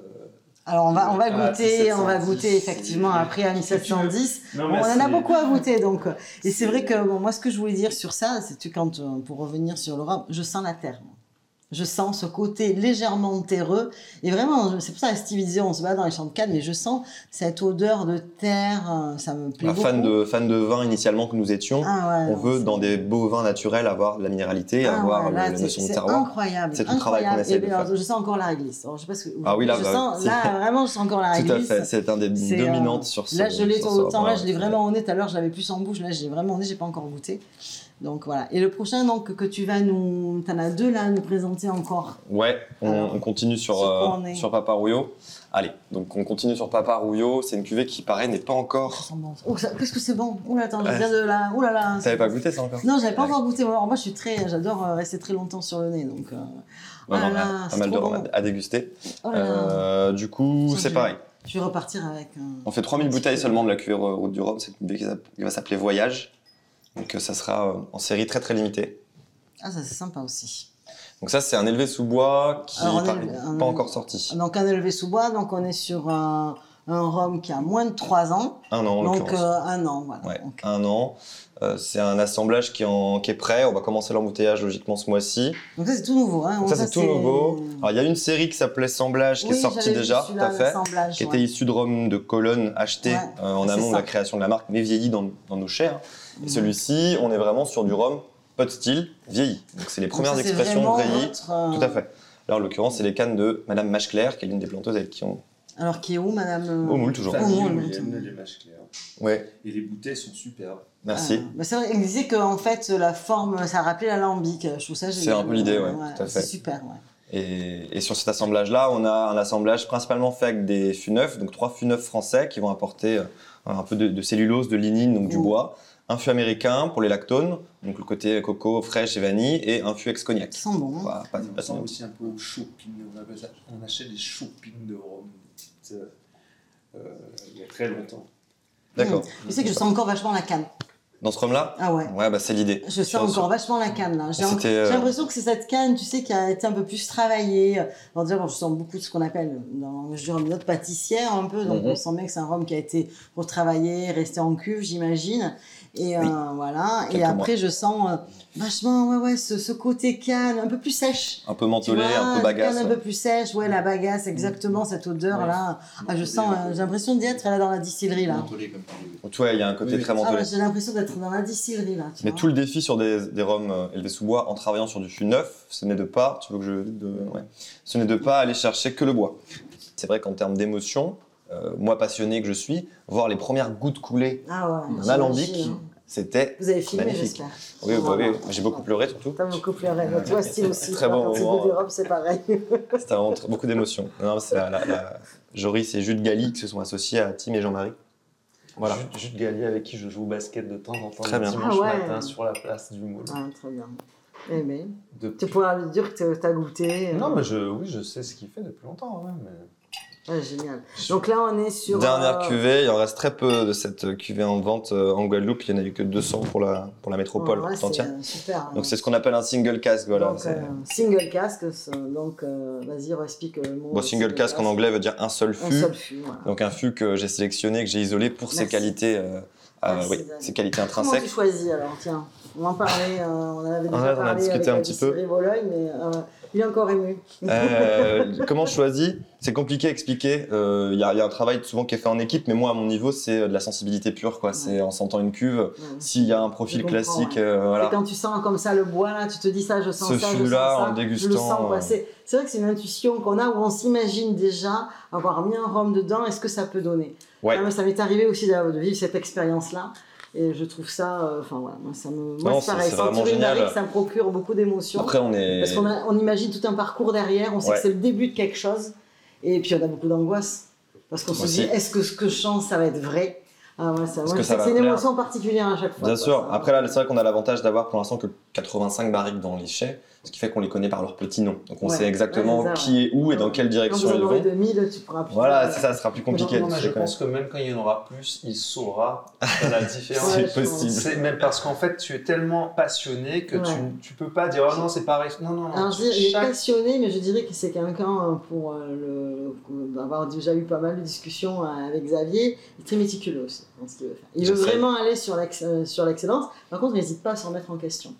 Alors on va, on va Ah, goûter, on va 1710, goûter effectivement c'est- après à 1710. Non, Bon, mais on en a beaucoup à goûter donc. Et c'est vrai que bon, moi ce que je voulais dire sur ça, c'est que quand, pour revenir sur le rhum, je sens la terre. moi. Je sens ce côté légèrement terreux. Et vraiment, c'est pour ça Steve disait, on se bat dans les champs de canne, mais je sens cette odeur de terre, euh, ça me plaît Bah, beaucoup. fan, de, fan de vin initialement que nous étions, Ah ouais, on veut c'est- dans des beaux vins naturels avoir de la minéralité, Ah avoir ouais, le- la c'est- notion de c'est terroir. incroyable. C'est tout le travail qu'on essaie Et de alors, faire. Je sens encore la réglisse. Alors, je sais pas ce que- Ah oui, là, je bah, sens, c'est- là, vraiment, je sens encore la Tout à réglisse. fait, c'est un des C'est, euh, dominantes sur ce Là, je l'ai autant. Là, je l'ai à vraiment au nez. Tout à l'heure, j'avais plus en bouche. Là, j'ai vraiment au nez. J'ai pas encore goûté. Donc voilà. Et le prochain, donc que tu vas nous, t'en as deux là à nous présenter encore. Ouais, on, Alors, on continue sur, euh, sur Papa Rouillot. Allez, donc on continue sur Papa Rouillot. C'est une cuvée qui, pareil, n'est pas encore. bon. Oh, qu'est-ce que c'est bon? Oh là, attends, je Ouais. viens de là. Oh là là. T'avais pas goûté ça encore? Non, j'avais pas Ouais. encore goûté. Alors, moi, je suis très, j'adore euh, rester très longtemps sur le nez. Donc. euh, oh là non, là, pas mal de bon. à, à déguster. Oh là. Euh, du coup, c'est pareil. Je vais repartir avec un. On fait 3000 bouteilles seulement de la cuvée route du Rhum. C'est une s'app- qui va s'appeler Voyage. Donc euh, ça sera euh, en série très très limitée. Ah, ça c'est sympa aussi. Donc ça, c'est un élevé sous bois qui n'est un- pas encore sorti. Donc un élevé sous bois, donc on est sur un, un rhum qui a moins de 3 ans. Un an en donc euh, un an, voilà. Ouais, un an. Euh, c'est un assemblage qui, est en- qui est prêt. On va commencer l'embouteillage logiquement ce mois-ci. donc ça c'est tout nouveau. Hein. Donc ça, c'est tout nouveau. Alors, il y a une série qui s'appelait Semblage qui Oui, est sortie déjà, tout à fait. Qui ouais. était issu de rhum de Cologne acheté Ouais, euh, en amont de la création de la marque, mais vieilli dans, dans nos chairs. Et Mhm. celui-ci, on est vraiment sur du rhum pot still vieilli. Donc c'est les premières expressions vieillies. euh, Tout à fait. Là, en l'occurrence, c'est les cannes de Madame Macheclair, qui est l'une des planteuses avec qui on. Alors qui est où, madame euh, Au moule, toujours. Au Famille moule, maintenant. les mâches claires. Ouais, Et les bouteilles sont superbes. merci. Ah, bah, c'est vrai, il disait qu'en fait, la forme, ça rappelait l'alambic. Je trouve ça génial. C'est un peu l'idée, ouais, tout à fait. C'est super, ouais. Et, et sur cet assemblage-là, on a un assemblage principalement fait avec des fûts neufs, donc trois fûts neufs français qui vont apporter euh, un peu de, de cellulose, de lignine, donc du Mm. bois. Un fût américain pour les lactones, donc le côté coco, fraîche et vanille, et un fût ex-cognac. Ils sont bons. hein. Voilà, pas- On pas- ressemble aussi un peu au shopping. On, appelle ça- on achète des shopping de Rome euh, il y a très longtemps. D'accord. Tu sais que je sens encore vachement la canne. Dans ce rhum-là Ah ouais. Ouais, bah c'est l'idée. Je sens sur- encore vachement la canne là. J'ai j'ai euh, l'impression que c'est cette canne, tu sais, qui a été un peu plus travaillée. Alors déjà, bon, je sens beaucoup de ce qu'on appelle dans je dirais, une note pâtissière un peu, donc Mhm. on sent bien que c'est un rhum qui a été retravaillé, resté en cuve, j'imagine. Et euh, Oui. voilà. Et après, je sens euh, vachement, ouais, ouais, ce, ce côté canne, un peu plus sèche. Un peu mentholé, vois, un peu bagasse. Canne un peu plus sèche, ouais, la bagasse, exactement cette odeur là. Ah, je sens, euh, j'ai l'impression d'y être là dans la distillerie là. Mentholé comme tu dis. Donc, ouais, il y a un côté Oui. très Ah, mentholé. ouais, j'ai l'impression d'être dans la distillerie là. tu Mais vois. tout le défi sur des, des rhums élevés sous bois en travaillant sur du fût neuf, ce n'est de pas, tu veux que je, de- ouais, ce n'est de pas aller chercher que le bois. C'est vrai qu'en termes d'émotion, euh, moi passionné que je suis, voir les premières gouttes couler Ah ouais. d'un alambic, hein. c'était Vous avez filmé, Magnifique. j'espère. oui, oui, j'ai beaucoup pleuré surtout. T'as beaucoup pleuré. Toi, style aussi. Très bon Quand tu moment. robes, c'est pareil. C'était vraiment beaucoup d'émotions. Non, mais c'est la, la- la- Joris et Jude Galli qui se sont associés à Tim et Jean-Marie. Voilà. Jude, Gallier avec qui je joue au basket de temps en temps Très bien. dimanche Ah ouais. matin sur la place du Moule. Ah, très bien. Eh ben, De- tu pourras lui dire que t'as goûté. euh, Non, mais je, oui, je sais ce qu'il fait depuis longtemps. hein, mais... ouais, génial. Donc là, on est sur. Dernière euh, cuvée, il en reste très peu de cette cuvée en vente euh, en Guadeloupe. Il n'y en a eu que 200 pour la, pour la métropole ouais, entière. c'est, euh, super. hein. Donc c'est ce qu'on appelle un single cask. Voilà. Donc, C'est- euh, single casque. Donc, euh, vas-y, explique le mot. Bon, single cask en anglais veut dire un seul Un fût. seul fût. Voilà. Donc un fût que j'ai sélectionné, que j'ai isolé pour ses qualités, euh, euh, Merci, oui, ses qualités Comment intrinsèques. tu choisis alors Tiens, on en parlait, euh, on en avait déjà Ouais, on a parlé discuté avec un petit peu. distillerie Vologne, mais euh, il est encore ému. Euh, comment je choisis? C'est compliqué à expliquer. Euh, Il y, a- il y a un travail souvent qui est fait en équipe, mais moi à mon niveau c'est de la sensibilité pure. quoi. C'est en sentant une cuve. Ouais. S'il y a un profil classique, ouais. euh, Et voilà. quand tu sens comme ça le bois là, tu te dis ça, je sens Ce ça, je sens ça. en dégustant, euh, C'est, vrai que c'est une intuition qu'on a où on s'imagine déjà avoir mis un rhum dedans, est-ce que ça peut donner? Ouais. Ah, mais Ça m'est arrivé aussi de vivre cette expérience-là. Et je trouve ça, euh, enfin voilà, moi, ça me, moi Non, c'est pareil, sentir une génial. ça me procure beaucoup d'émotions. Après on est. Parce qu'on a- on imagine tout un parcours derrière, on sait Ouais. que c'est le début de quelque chose, et puis on a beaucoup d'angoisse. Parce qu'on se dit, est-ce que ce que je chante, ça va être vrai? Ah, ouais, ça, moi, que c'est une émotion particulière à chaque fois. Bien quoi, sûr. ça. Après là, c'est vrai qu'on a l'avantage d'avoir pour l'instant que 85 barriques dans les chais, ce qui fait qu'on les connaît par leur petit nom. Donc on Ouais. sait exactement Ouais, c'est ça, qui est où et dans quelle direction ils vont. 2000, tu pourras plus. Voilà, c'est ça, ce sera plus compliqué. Non, mais de je se pense que même quand il y en aura plus, il saura la différence. C'est possible. C'est même parce qu'en fait, tu es tellement passionné que Ouais. tu, tu peux pas dire oh non, c'est pareil. Non, non, non. Alors, je dis, il est Chaque- passionné, mais je dirais que c'est quelqu'un, euh, pour euh, le, avoir déjà eu pas mal de discussions euh, avec Xavier, il est très méticuleux aussi dans ce qu'il veut faire. Il veut vraiment aller sur l'ex- sur l'excellence, par contre, il n'hésite pas à s'en mettre en question.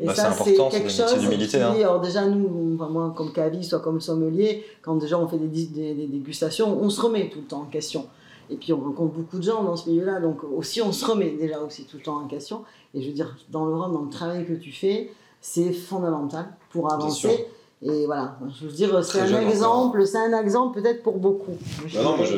Et Bah, ça, c'est quelque chose qui, hein. alors déjà nous, enfin, moi comme caviste, soit comme sommelier, quand déjà on fait des, dis- des, des dégustations, on se remet tout le temps en question. Et puis on rencontre beaucoup de gens dans ce milieu-là, donc aussi on se remet déjà aussi tout le temps en question. Et je veux dire, dans le dans le travail que tu fais, c'est fondamental pour avancer. Et voilà, je veux dire, c'est un exemple, c'est un exemple peut-être pour beaucoup. Je Bah non, moi, je-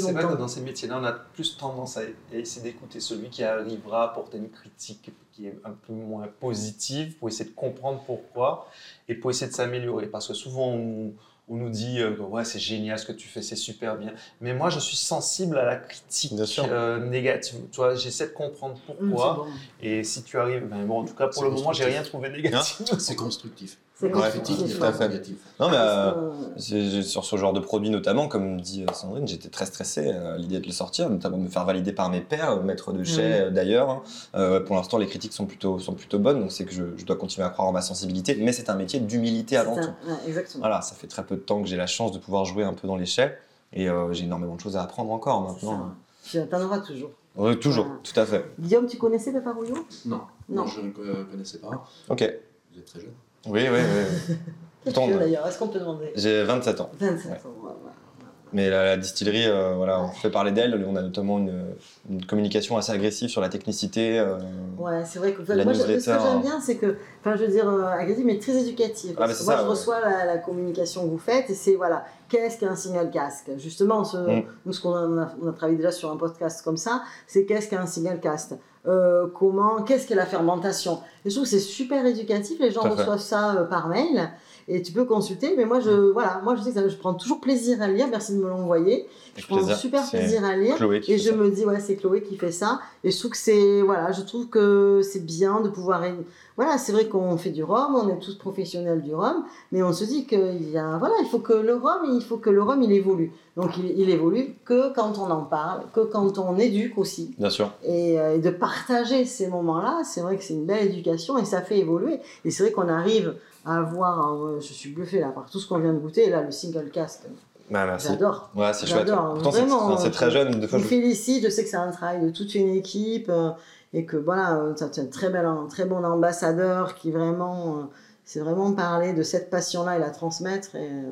c'est vrai que dans ces métiers-là, on a plus tendance à, essayer d'écouter celui qui arrivera à apporter une critique qui est un peu moins positive pour essayer de comprendre pourquoi et pour essayer de s'améliorer. Parce que souvent, on, on nous dit euh, ouais, c'est génial ce que tu fais, c'est super bien. Mais moi, je suis sensible à la critique euh, négative. Tu vois, j'essaie de comprendre Hum, pourquoi. bon. Et si tu arrives, ben bon, en tout cas pour le moment, j'ai rien trouvé négatif. C'est constructif. C'est. Non, mais euh, Euh, sur ce genre de produit notamment, comme dit euh, Sandrine, j'étais très stressé à l'idée de le sortir, notamment de me faire valider par mes pairs, euh, maîtres de chez Oui. euh, d'ailleurs. hein. Euh, pour l'instant, les critiques sont plutôt, sont plutôt bonnes, donc c'est que je, je dois continuer à croire en ma sensibilité, mais c'est un métier d'humilité avant tout. ouais, exactement. Voilà, ça fait très peu de temps que j'ai la chance de pouvoir jouer un peu dans l'échelle, et euh, j'ai énormément de choses à apprendre encore maintenant. Tu en auras toujours. Ouais, toujours, tout à fait. Guillaume, tu connaissais Papa Rouillon Non, Non. non, je ne co- connaissais pas. Ok. Vous êtes très jeune. Oui, oui, oui. Quel es, ouais. d'ailleurs Est-ce qu'on peut demander J'ai 27 ans. 27 Ouais. ans. voilà. Mais la, la distillerie, euh, voilà, on fait parler d'elle. On a notamment une, une communication assez agressive sur la technicité. euh, Ouais, c'est vrai que La moi, ce que j'aime bien, c'est que, enfin, je veux dire, euh, agressive, mais très éducative. Ah, que c'est moi, ça, je ouais. reçois la, la communication que vous faites et c'est, voilà, qu'est-ce qu'un single casque Justement, ce, Mm. nous, ce qu'on a, on travaillé déjà sur un podcast comme ça, c'est qu'est-ce qu'un single casque Euh, comment, qu'est-ce qu'est la fermentation? Et je trouve que c'est super éducatif, les gens reçoivent ça euh, par mail et tu peux consulter, mais moi, je, voilà, moi, je sais que ça- je prends toujours plaisir à lire, merci de me l'envoyer. Je prends plaisir. super plaisir à lire. Et je ça. me dis, ouais, c'est Chloé qui fait ça. Et je trouve que c'est, voilà, je trouve que c'est bien de pouvoir, voilà, c'est vrai qu'on fait du rhum, on est tous professionnels du rhum, mais on se dit qu'il y a, voilà, il faut que le rhum, il faut que le rhum, il évolue. Donc, il, il évolue que quand on en parle, que quand on éduque aussi. Bien sûr. Et, euh, et de partager ces moments-là, c'est vrai que c'est une belle éducation et ça fait évoluer. Et c'est vrai qu'on arrive à avoir, euh, je suis bluffée là par tout ce qu'on vient de goûter, et là, le single cast, Bah, merci. j'adore. Ouais, c'est chouette. J'adore, Pourtant, c'est vraiment, enfin, c'est euh, très jeune. Des Je fois, vous je- félicite, je sais que c'est un travail de toute une équipe euh, et que voilà, tu as un très, bel, un très bon ambassadeur qui vraiment, euh, c'est vraiment parler de cette passion-là et la transmettre. Et, euh,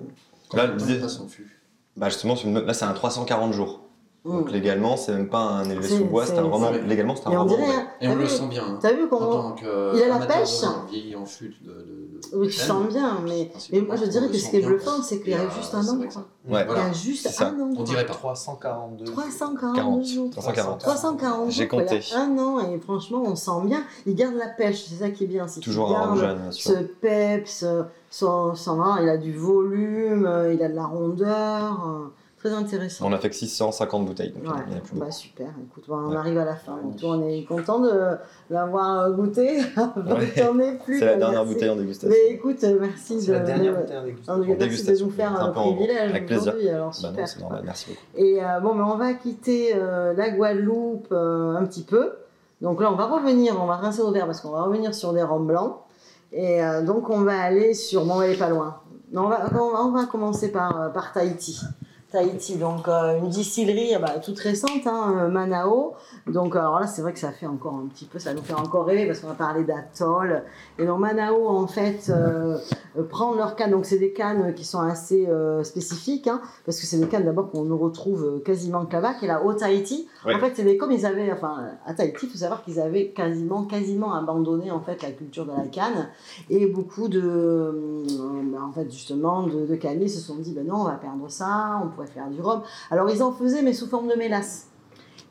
Là, Combien de l'idée- temps ça s'en fut? Bah, justement, là, c'est un 340 jours. Donc, mm. légalement, c'est même pas un élevé sous bois, c'est un Légalement, c'est un ouais. hein, Et on le sent bien. hein. T'as vu En comment Il a la pêche. vieilli en fût de, Oui, tu sens bien, mais, mais moi je dirais que ce qui est bluffant, c'est qu'il y a Et, juste euh, un an. Ouais. Il y a juste un an. On dirait pas. 342. 342 40. jours. 340. 340 J'ai compté. Un an et franchement on sent bien. Il garde la pêche, c'est ça qui est bien. Toujours un jeune, ce peps, son, son vin, il a du volume, euh, il a de la rondeur, euh, très intéressant. On a fait que 650 bouteilles. Donc, Ouais, il y en a plus beaucoup. bah super, écoute, bah, on Ouais. arrive à la fin. Donc, on est content de l'avoir euh, goûté. Ouais. C'est la bah, dernière merci. bouteille en dégustation. Mais écoute, euh, merci de, C'est la dernière de- bouteille en en dégustation. dégustation. nous faire un en- privilège avec plaisir. aujourd'hui. Alors Bah super. non, c'est normal, merci beaucoup. Et euh, bon, mais on va quitter euh, la Guadeloupe euh, un petit peu. Donc là, on va revenir, on va rincer nos verres parce qu'on va revenir sur des rhums blancs. Et euh, donc, on va aller sur. Bon, on va aller pas loin. Non, on, va, on va- on va commencer par, euh, par Tahiti. Tahiti, donc euh, une distillerie bah, toute récente, hein, euh, Manao. Donc, alors là, c'est vrai que ça fait encore un petit peu, ça nous fait encore rêver parce qu'on va parler d'atoll. Et donc, Manao, en fait, euh, euh, prend leurs cannes. Donc, c'est des cannes qui sont assez euh, spécifiques, hein, parce que c'est des cannes d'abord qu'on ne retrouve euh, quasiment que là-bas, qui est la Haut-Tahiti. Ouais. En fait, c'est des, comme ils avaient, enfin, à Tahiti, il faut savoir qu'ils avaient quasiment, quasiment abandonné, en fait, la culture de la canne. Et beaucoup de, bah, en fait, justement, de, de canniers se sont dit, ben non, on va perdre ça, on pourrait faire du rhum. Alors, ils en faisaient, mais sous forme de mélasse.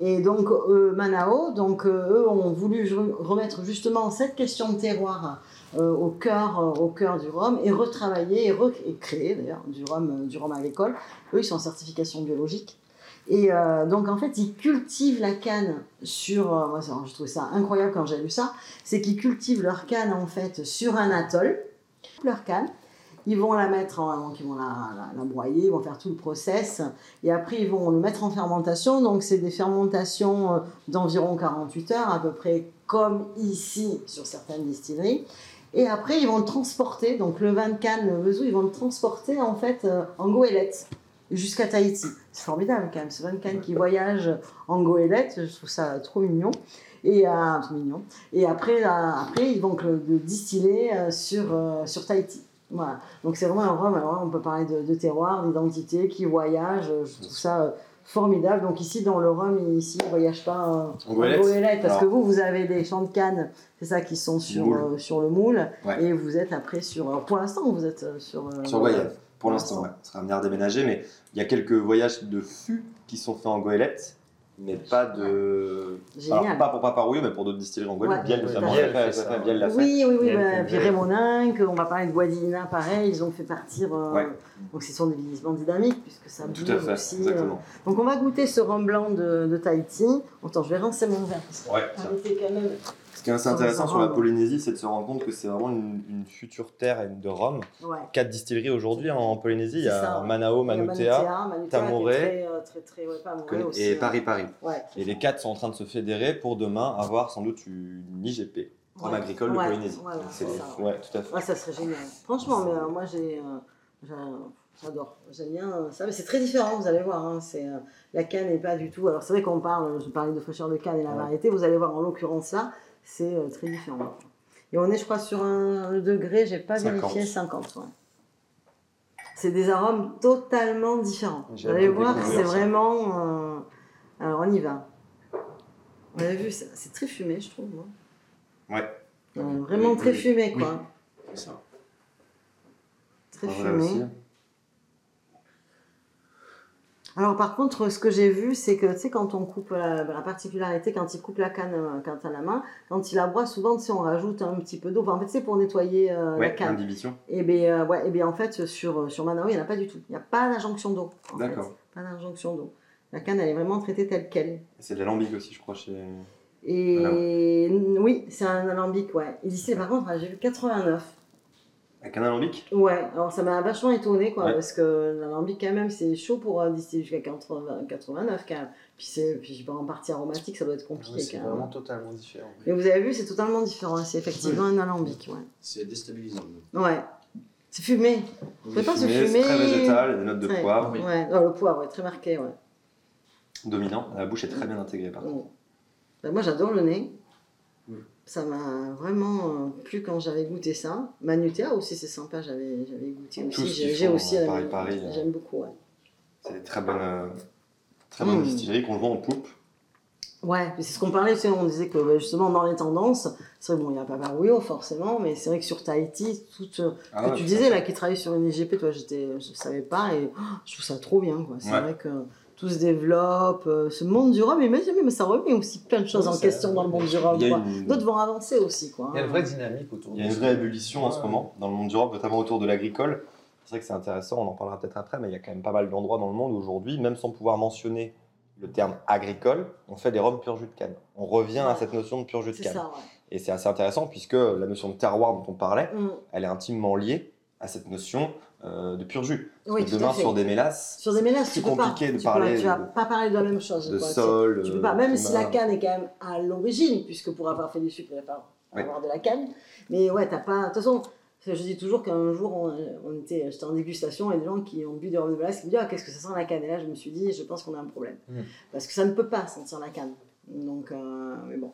Et donc, euh, Manao, donc, euh, eux ont voulu re- remettre justement cette question de terroir euh, au, cœur, euh, au cœur du rhum et retravailler et, re- créer d'ailleurs du rhum, euh, du rhum agricole. Eux, ils sont en certification biologique. Et donc, en fait, ils cultivent la canne sur. moi, ça, j'ai trouvé ça incroyable quand j'ai lu ça. C'est qu'ils cultivent leur canne, en fait, sur un atoll. Leur canne. Ils vont la mettre, en, ils vont la, broyer, ils vont faire tout le process. Et après, ils vont le mettre en fermentation. Donc, c'est des fermentations d'environ 48 heures, à peu près comme ici sur certaines distilleries. Et après, ils vont le transporter. Donc, le vin de canne, le Vesou, ils vont le transporter, en fait, euh, en goélette jusqu'à Tahiti. C'est formidable quand même, ce vin de canne qui voyage en goélette, je trouve ça trop mignon. Et, euh, euh, après, ils vont le, le distiller sur, Tahiti. Voilà. Donc c'est vraiment un rhum, on peut parler de, de terroir, d'identité, qui voyage, je trouve ça formidable. Donc ici, dans le rhum, ici, il ne voyage pas euh, En goélette parce Alors- que vous, vous avez des champs de canne, c'est ça, qui sont sur, euh, sur le moule, Ouais. et vous êtes après sur... alors, pour l'instant, vous êtes euh, sur... euh, Sur Goyave, pour l'instant, ouais. On sera amené à redéménager, mais il y a quelques voyages de fûts qui sont faits en goélette, mais pas de. Génial. Alors, pas pour Paparouillot, mais pour d'autres distilleries en Guadeloupe. Ouais. Biel, notamment, Biel l'a fait, ça. Biel l'a fait. Oui, oui, oui. A bah, puis on va parler de Guadina, pareil, ils ont fait partir. euh, Ouais. Donc, ce sont des vieillissements dynamiques, puisque ça Tout bouge à fait, aussi. euh. exactement. Donc, on va goûter ce rhum blanc de, de Tahiti. Attends, je vais rincer mon verre, parce que Ouais, ça a été quand même Ce qui est assez intéressant sur la. Polynésie, c'est de se rendre compte que c'est vraiment une, une future terre de. Ouais. Quatre distilleries aujourd'hui en Polynésie. Il y a ça. Manao, Manutea Très, euh, aussi, et hein. Paris-Paris. Ouais. Et les quatre sont en train de se fédérer pour demain avoir sans doute une IGP, Ouais. agricole de Polynésie. C'est- ça. ouais, tout à fait. Ouais, ça serait génial. Franchement, mais euh, moi j'ai, euh, j'a- j'adore. J'aime bien euh, ça, mais c'est très différent. Vous allez voir. hein, c'est la canne n'est pas du tout. Alors c'est vrai qu'on parle. Je parlais de fraîcheur de canne et la variété. Vous allez voir en l'occurrence là, c'est euh, très différent. Et on est, je crois, sur un degré. J'ai pas 50. vérifié 50. ouais. C'est des arômes totalement différents. Vous allez voir, c'est vraiment. euh, Alors on y va. On a vu, c'est très fumé, je trouve. moi. Ouais. Euh, vraiment Oui, très oui, fumé, oui. quoi. C'est ça. Très En fumé. Alors par contre, ce que j'ai vu, c'est que tu sais quand on coupe la, la particularité, quand il coupe la canne, euh, quand à la main, quand il la broie, souvent tu sais, on rajoute un petit peu d'eau. Enfin, en fait, c'est pour nettoyer euh, la Ouais, canne. l'inhibition. Et bien, ouais, et bien en fait, sur sur Manao, il n'y en a pas du tout. Il n'y a pas d'injonction d'eau. D'accord. Pas d'injonction d'eau. La canne, elle est vraiment traitée telle quelle. C'est de l'alambic aussi, je crois. Chez... Et oui, c'est un alambic, ouais. Et par contre, j'ai vu 89. Avec un alambic? Ouais, alors ça m'a vachement étonné quoi, Ouais. parce que l'alambic quand même c'est chaud pour euh, distiller jusqu'à 80 89 quand même. Puis c'est puis en partie aromatique ça doit être compliqué C'est quand même. vraiment totalement différent. Mais vous avez vu c'est totalement différent, c'est effectivement un alambic, ouais. C'est déstabilisant. Ouais. C'est fumé. Oui. Faut pas Fumé, fumer. C'est très végétal, il y a des notes de poivre. oui. Ouais, non, le poivre est très marqué, ouais. Dominant. La bouche est très bien intégrée par contre. Bon. Ben, moi j'adore le nez. Ça m'a vraiment euh, plu quand j'avais goûté ça. Manutea aussi c'est sympa, j'avais j'avais goûté aussi. J'ai aussi la- Paris, Paris, euh. J'aime beaucoup, ouais. C'est des très bonnes, euh, très bonnes Mm. distilleries qu'on vend en poupe. Ouais, c'est ce qu'on parlait, tu sais, on disait que bah, justement dans les tendances, c'est vrai, bon, il n'y a pas Baruio forcément, mais c'est vrai que sur Tahiti, tout, Ah que ouais, tu disais à là, qui travaille sur une IGP, toi, j'étais, je savais pas, et oh, je trouve ça trop bien, quoi. C'est Ouais. vrai que tout se développe, euh, ce monde du rhum, même, mais ça remet aussi plein de choses Oui, en question dans le monde du rhum, une, D'autres vont avancer aussi, quoi. Il y a une vraie dynamique autour il y a une vraie ébullition en ce moment dans le monde du rhum, notamment autour de l'agricole. C'est vrai que c'est intéressant, on en parlera peut-être après, mais il y a quand même pas mal d'endroits dans le monde aujourd'hui, même sans pouvoir mentionner le terme agricole, on fait des rhums pur jus de canne. On revient à cette notion de pur jus de C'est canne. ça, ouais. Et c'est assez intéressant puisque la notion de terroir dont on parlait, Mm. elle est intimement liée à cette notion euh, de pur jus. Parce Oui, que demain, sur des mélasses, Sur des mélanges, tu c'est peux pas. compliqué de Tu parler peux- tu vas de- pas parler de la même chose. de quoi. sol, Tu peux euh, pas, même si la canne est quand même à l'origine, puisque pour avoir fait du sucre, il va falloir Ouais. avoir de la canne. Mais ouais, t'as pas. De toute façon, je dis toujours qu'un jour, on, on était, j'étais en dégustation et des gens qui ont bu du rhum de glace qui me disent Ah, qu'est-ce que ça sent la canne? Et là, je me suis dit Je pense qu'on a un problème. Mm. Parce que ça ne peut pas sentir la canne. Donc, euh, mais bon.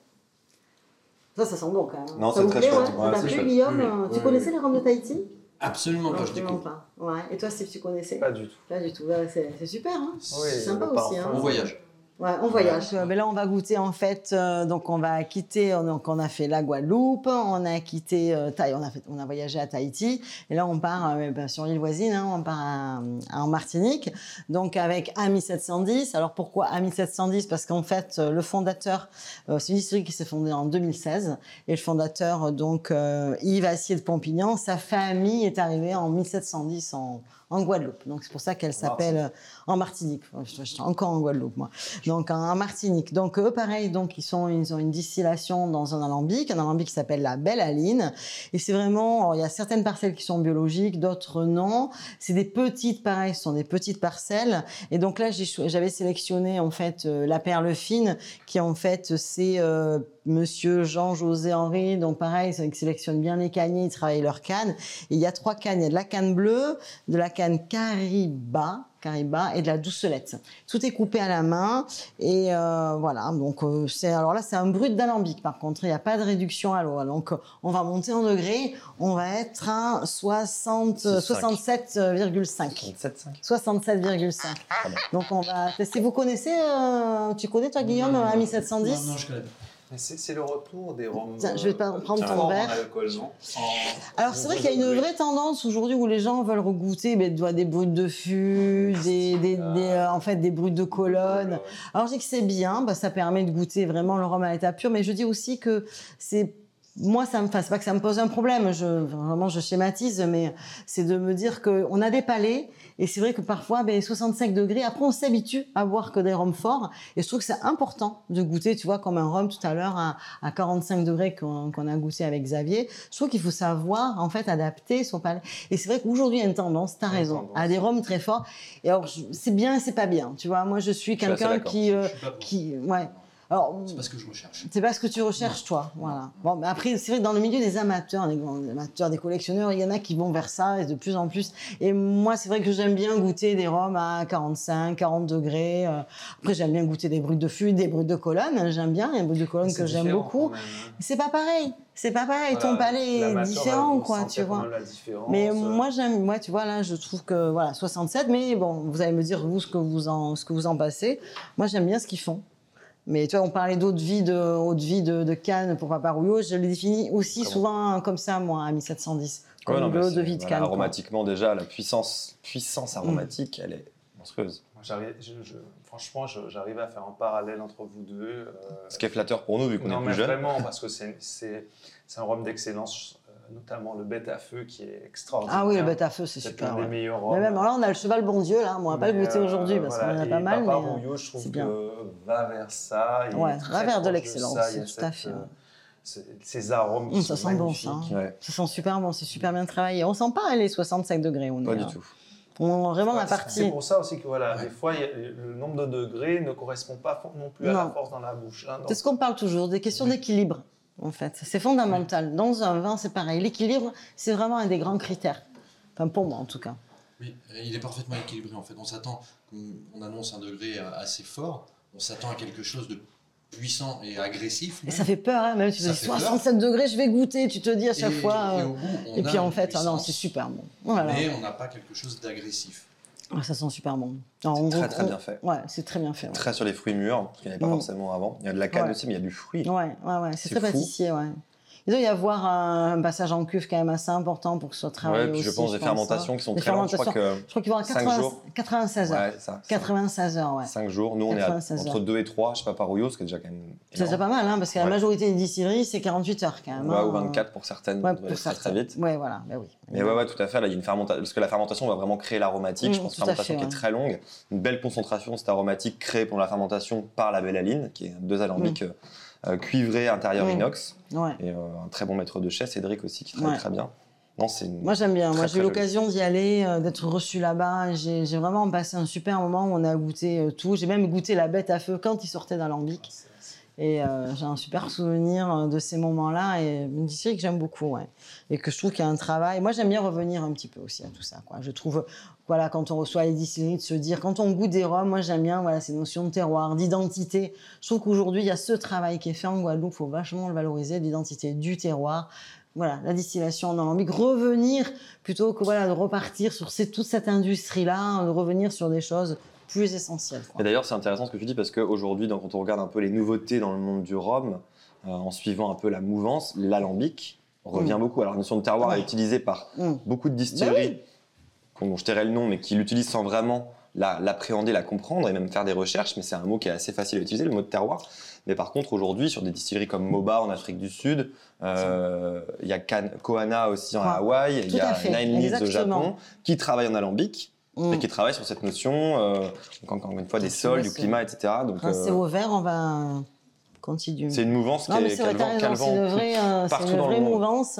Ça, ça sent bon quand même. Non, ça c'est vous très plaît, chouette. ouais Ouais, Ça t'a c'est plu, chouette. Guillaume Tu oui, connaissais oui. les rhums de Tahiti? Absolument pas, je découvre. pas. Ouais. Et toi, Steve, tu connaissais Pas du tout. Pas du tout. Ouais, c'est c'est super, hein Oui, C'est sympa aussi. Hein. On voyage. Ouais, on voyage. Mais là, on va goûter en fait. euh, donc, on va quitter. euh, Donc, on a fait la Guadeloupe, on a quitté euh, Thaï- on a fait, on a voyagé à Tahiti. Et là, on part euh, ben, sur l'île voisine. hein, on part à- à- en Martinique. Donc, avec Ami 710. Alors, pourquoi Ami 710 Parce qu'en fait, euh, le fondateur, euh, c'est une distillerie qui s'est fondée en 2016. Et le fondateur, donc euh, Yves Assier de Pompignan, sa famille est arrivée en 1710 en, en Guadeloupe. Donc, c'est pour ça qu'elle s'appelle euh, en Martinique. Je, je suis encore en Guadeloupe, moi donc en Martinique. Donc eux, pareil, donc ils sont, ils ont une distillation dans un alambic, un alambic qui s'appelle la Belle Aline. Et c'est vraiment, alors, il y a certaines parcelles qui sont biologiques, d'autres non. C'est des petites, pareil, ce sont des petites parcelles. Et donc là, j'avais sélectionné en fait euh, la perle fine, qui en fait c'est euh, Monsieur Jean-José Henry, donc pareil, ils sélectionnent bien les canniers, ils travaillent leurs cannes. Et il y a trois cannes, il y a de la canne bleue, de la canne Cariba, Cariba et de la doucelette. Tout est coupé à la main et euh, voilà. Donc euh, c'est alors là c'est un brut d'alambic. Par contre, il n'y a pas de réduction à l'eau. Donc on va monter en degrés. On va être à 60, euh, 67,5. 37,5. 67,5. Très bien. Donc on va tester. Vous connaissez euh, Tu connais toi Guillaume Non, non, Ami non. 710 Non, non, je connais pas. C'est le retour des rhums. Tiens, je vais pas prendre euh, ton fort en verre. alcool, non Alors c'est vrai qu'il y a une vraie tendance aujourd'hui où les gens veulent regoûter mais, doit des brutes de fût, des, des, des, euh, en fait des brutes de colonne. Alors je dis que c'est bien, bah, ça permet de goûter vraiment le rhum à l'état pur, mais je dis aussi que c'est moi, ça me, c'est pas que ça me pose un problème. Je, vraiment, je schématise, mais c'est de me dire que on a des palais et c'est vrai que parfois, ben, 65 degrés, après, on s'habitue à boire que des rhums forts. Et je trouve que c'est important de goûter, tu vois, comme un rhum tout à l'heure à, à 45 degrés qu'on a goûté avec Xavier. Je trouve qu'il faut savoir, en fait, adapter son palais. Et c'est vrai qu'aujourd'hui, il y a une tendance, t'as raison, à des rhums très forts. Et alors, c'est bien, c'est pas bien. Tu vois, moi, je suis quelqu'un qui, euh, qui, ouais. Alors, c'est pas ce que je recherche. C'est pas ce que tu recherches, toi. Voilà. Bon, mais après, c'est vrai que dans le milieu des amateurs, des, amateurs, des collectionneurs, il y en a qui vont vers ça et de plus en plus. Et moi, c'est vrai que j'aime bien goûter des rhums à 45, 40 degrés. Euh. Après, j'aime bien goûter des brutes de fût, des brutes de colonne. J'aime bien. Il y a des brutes de colonne que j'aime beaucoup. Hein. C'est pas pareil. C'est pas pareil. Ton palais est différent, quoi, tu vois. Mais moi, j'aime, moi, tu vois, là, je trouve que, voilà, 67. Mais bon, vous allez me dire, vous, ce que vous en, ce que vous en passez. Moi, j'aime bien ce qu'ils font. Mais tu vois, on parlait d'eau de vie de, vie de, de Cannes pour Papa Rouillot. Je le définis aussi souvent comme ça, moi, à 1710. Comme ouais, l'eau de vie de Cannes. Aromatiquement, déjà, la puissance, puissance aromatique, elle est monstrueuse. franchement, j'arrive à faire un parallèle entre vous deux. Euh, Ce qui est flatteur pour nous, vu qu'on est plus jeunes. Vraiment, parce que c'est un rhum d'excellence notamment le bête à feu qui est extraordinaire. Ah oui, le bête à feu, c'est super. un des meilleurs Mais même là, on a le cheval bon Dieu, là. on va pas le goûter aujourd'hui parce qu'on en a pas mal. Papa mais Rouillot, je trouve bien. que va vers ça. Ouais, va vers de l'excellence, tout à fait. Euh, ces arômes qui mmh, ça sent bon, ça. Hein. Ça sent super bon, c'est super bien travaillé. On sent pas les 65 degrés. On pas est, du tout. On, vraiment la partie. C'est pour ça aussi que voilà, des fois, le nombre de degrés ne correspond pas non plus à la force dans la bouche. Hein, c'est ce qu'on parle toujours, des questions d'équilibre en fait. C'est fondamental. Dans un vin, c'est pareil. L'équilibre, c'est vraiment un des grands critères. Enfin, pour moi, en tout cas. Oui, il est parfaitement équilibré, en fait. On s'attend, on annonce un degré assez fort, on s'attend à quelque chose de puissant et agressif. Et ça fait peur, hein, même tu te dis 67 degrés, je vais goûter, tu te dis à chaque fois. Et, puis en fait, ah non, c'est super bon. Mais on n'a pas quelque chose d'agressif. Ah, ça sent super bon. C'est très très bien fait. Ouais, c'est très bien fait. Très sur les fruits mûrs, parce qu'il n'y avait pas mm. forcément avant. Il y a de la canne aussi, mais il y a du fruit. Ouais, ouais, ouais. C'est très pâtissier, ouais. Il doit y avoir un passage en cuve quand même assez important pour que ce soit travaillé. Ouais, puis je pense des fermentations qui sont très longues. Je crois que. Je crois qu'il va y avoir 96 heures. Ouais, ça, 96 heures, ouais. 5 jours. Nous, on est entre 2 et 3, je sais pas, par Rouillot, ce qui est déjà quand même. C'est déjà pas mal, hein, parce que la majorité des distilleries, c'est 48 heures quand même. Ouais, ou 24 hein. pour certaines. Ouais, pour très, très vite. Ouais, voilà. Bah oui. Mais ouais, ouais, tout à fait. Là, il y a une fermentation. Parce que la fermentation va vraiment créer l'aromatique. je mm, pense une fermentation qui est très longue. Une belle concentration cette aromatique créée pour la fermentation par la bélaline, qui est deux alambics. Euh, cuivré intérieur inox. Et euh, un très bon maître de chais, Cédric aussi, qui travaille très bien. Non, Moi j'aime bien. Moi j'ai eu l'occasion d'y aller, euh, d'être reçu là-bas. J'ai vraiment passé un super moment où on a goûté tout. J'ai même goûté la bête à feu quand il sortait d'alambic. Et j'ai un super souvenir de ces moments-là et une distillerie que j'aime beaucoup. Et que je trouve qu'il y a un travail. Moi, j'aime bien revenir un petit peu aussi à tout ça. Je trouve voilà, quand on reçoit les distilleries, de se dire, quand on goûte des rhums, moi j'aime bien voilà, ces notions de terroir, d'identité. Je trouve qu'aujourd'hui, il y a ce travail qui est fait en Guadeloupe, il faut vachement le valoriser, l'identité du terroir. Voilà, la distillation en alambic, revenir plutôt que voilà, de repartir sur toute cette industrie-là, de revenir sur des choses plus essentielles. Et d'ailleurs, c'est intéressant ce que tu dis parce qu'aujourd'hui, quand on regarde un peu les nouveautés dans le monde du rhum, euh, en suivant un peu la mouvance, l'alambic revient mm. beaucoup. Alors, la notion de terroir est utilisée par mm. beaucoup de distilleries. Bah dont je tairai le nom, mais qui l'utilise sans vraiment l'appréhender, la, comprendre et même faire des recherches, mais c'est un mot qui est assez facile à utiliser, le mot de terroir. Mais par contre, aujourd'hui, sur des distilleries comme Moba en Afrique du Sud, euh, il y a Kohana aussi en Hawaï, il y a Nine Leaves au Japon, qui travaillent en alambic. Mm. Et qui travaillent sur cette notion, euh, encore une fois, des sols, du climat, etc. Donc, c'est au vert, on va continuer. C'est une mouvance qui est, C'est une vraie, euh, une vraie mouvance.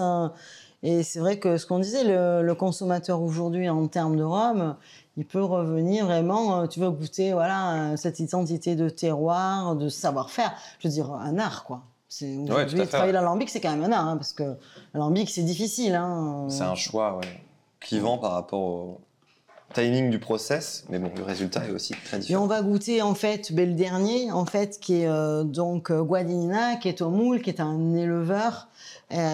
Et c'est vrai que ce qu'on disait, le, consommateur aujourd'hui en termes de rhum, il peut revenir vraiment, euh, tu veux goûter voilà, cette identité de terroir, de savoir-faire. Je veux dire, un art, quoi. C'est, aujourd'hui, travailler l'alambic, c'est quand même un art, hein, parce que l'alambic, c'est difficile. Hein. C'est un choix, ouais. Clivant par rapport au timing du process, mais bon, le résultat est aussi très différent. Et on va goûter, en fait, ben, le dernier, en fait, qui est euh, donc euh, Guadinina, qui est au moule, qui est un éleveur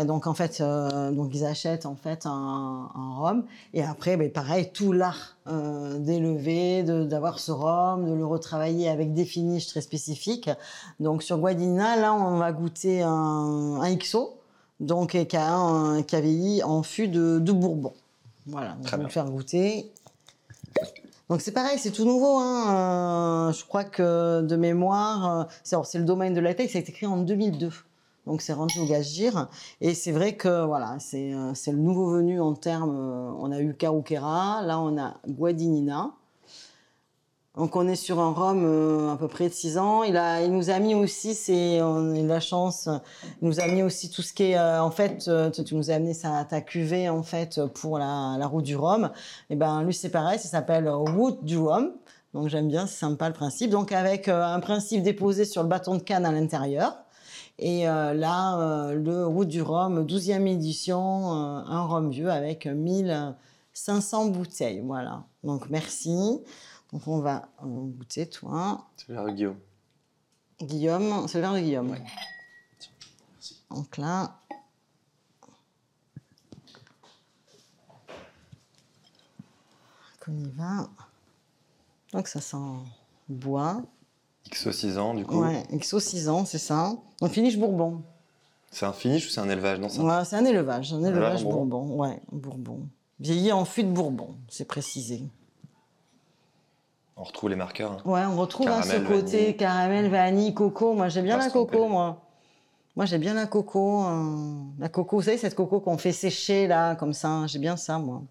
donc en fait, euh, donc ils achètent en fait un, un rhum et après, ben, pareil, tout l'art euh, d'élever, d'avoir ce rhum, de le retravailler avec des finishes très spécifiques. Donc sur Guadina, là, on va goûter un, un XO, donc qui a, un, qui a vieilli en fût de, de Bourbon. Voilà, on va le faire goûter. Donc c'est pareil, c'est tout nouveau. Hein. Euh, je crois que de mémoire, euh, c'est le domaine de la tech, ça a été écrit en 2002. Donc c'est rendu au gazgir. Et c'est vrai que voilà, c'est euh, le nouveau venu en termes. euh, on a eu Karoukera, là on a Guadinina. Donc on est sur un rhum euh, à peu près de 6 ans. Il, a, il nous a mis aussi, c'est, on a eu la chance, il nous a mis aussi tout ce qui est, euh, en fait, euh, tu, nous as amené ta cuvée en fait pour la, route du rhum. Et ben lui c'est pareil, ça s'appelle route du rhum. Donc j'aime bien, c'est sympa le principe. Donc avec un principe déposé sur le bâton de canne à l'intérieur. Et là, le route du rhum, 12e édition, un rhum vieux avec 1500 bouteilles. Voilà. Donc merci. Donc on va goûter, toi. C'est vers Guillaume. Guillaume, c'est le verre de Guillaume. Ouais. Donc là. Qu'on y va. Donc ça sent bois. XO 6 ans, du coup. Ouais, XO 6 ans, c'est ça. Donc finish Bourbon. C'est un finish ou c'est un élevage Non, ça. Ouais, c'est un élevage, un élevage élevage Bourbon. Bourbon. Ouais, Bourbon. Vieilli en fût de Bourbon, c'est précisé. On retrouve les marqueurs. hein. Ouais, on retrouve hein, ce Caramel, côté vanille. caramel, vanille, coco. Moi, j'aime bien la coco, moi. Moi, j'aime bien la coco. euh, La coco, vous savez, cette coco qu'on fait sécher, là, comme ça. J'ai bien ça, moi.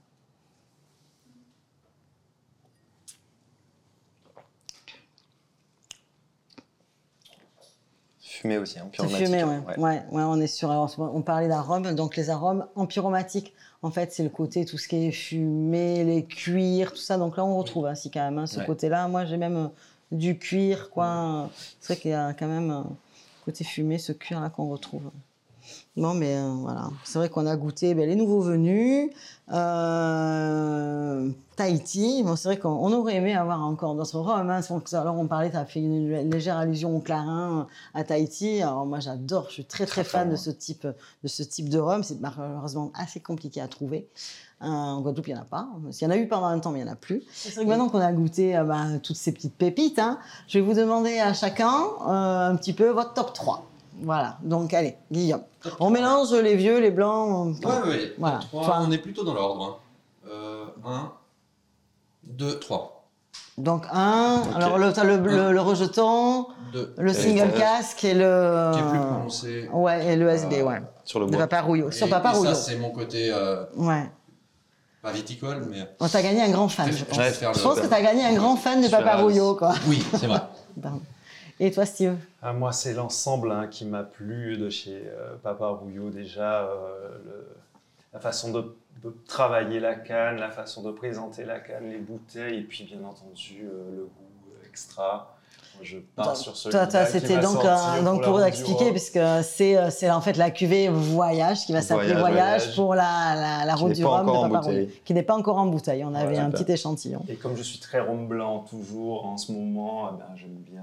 Fumé aussi, hein, C'est fumé, ouais. ouais. ouais. ouais, on est sur. alors, on parlait d'arômes, donc les arômes empyromatiques. En fait, c'est le côté tout ce qui est fumé, les cuirs, tout ça. Donc là, on retrouve ainsi quand même hein, ce Ouais. côté-là. Moi, j'ai même euh, du cuir, quoi. C'est vrai qu'il y a quand même un côté fumé, ce cuir-là qu'on retrouve. Non, mais euh, voilà. C'est vrai qu'on a goûté ben, les nouveaux venus, euh, Tahiti. Bon, c'est vrai qu'on on aurait aimé avoir encore d'autres rhums. Hein. Alors, on parlait, tu as fait une légère allusion au clarin à Tahiti. Alors, moi, j'adore, je suis très, très, Très fan de ce type de, ce type de rhum. C'est malheureusement assez compliqué à trouver. Euh, en Guadeloupe, il n'y en a pas. Il y en a eu pendant un temps, mais il n'y en a plus. C'est vrai que maintenant qu'on a goûté euh, bah, toutes ces petites pépites, hein, je vais vous demander à chacun un petit peu votre top 3. Voilà. Donc, allez, Guillaume. On mélange les vieux, les blancs. Ouais, ouais. Voilà. Trois, on est plutôt dans l'ordre. Hein. Euh, un, deux, trois. Donc, un. Alors, le, t'as le, le, le rejeton, Deux. le single le- casque et le. Qui est plus prononcé. Ouais, et le SB, Euh, ouais. Sur le De bois. Papa Rouillot. Sur Papa et Rouillot. ça, c'est mon côté, euh, Ouais. pas viticole, mais. On t'a gagné un grand fan, je pense. Je Je le- pense que t'as gagné un grand fan de Papa. Rouillot, quoi. Oui, c'est vrai. Et toi, Steve? Ah, moi, c'est l'ensemble hein, qui m'a plu de chez euh, Papa Rouillot déjà. euh, le- la façon de, de travailler la canne, la façon de présenter la canne, les bouteilles, et puis bien entendu euh, le goût extra. Je pars sur ce Toi, toi, c'était donc, donc pour expliquer, puisque c'est c'est en fait la cuvée voyage qui va s'appeler Voyage, pour la, la, route du rhum de Papa. Rouillot, qui n'est pas encore en bouteille. On avait un petit échantillon. Et comme je suis très rhum blanc toujours en ce moment, eh ben, j'aime bien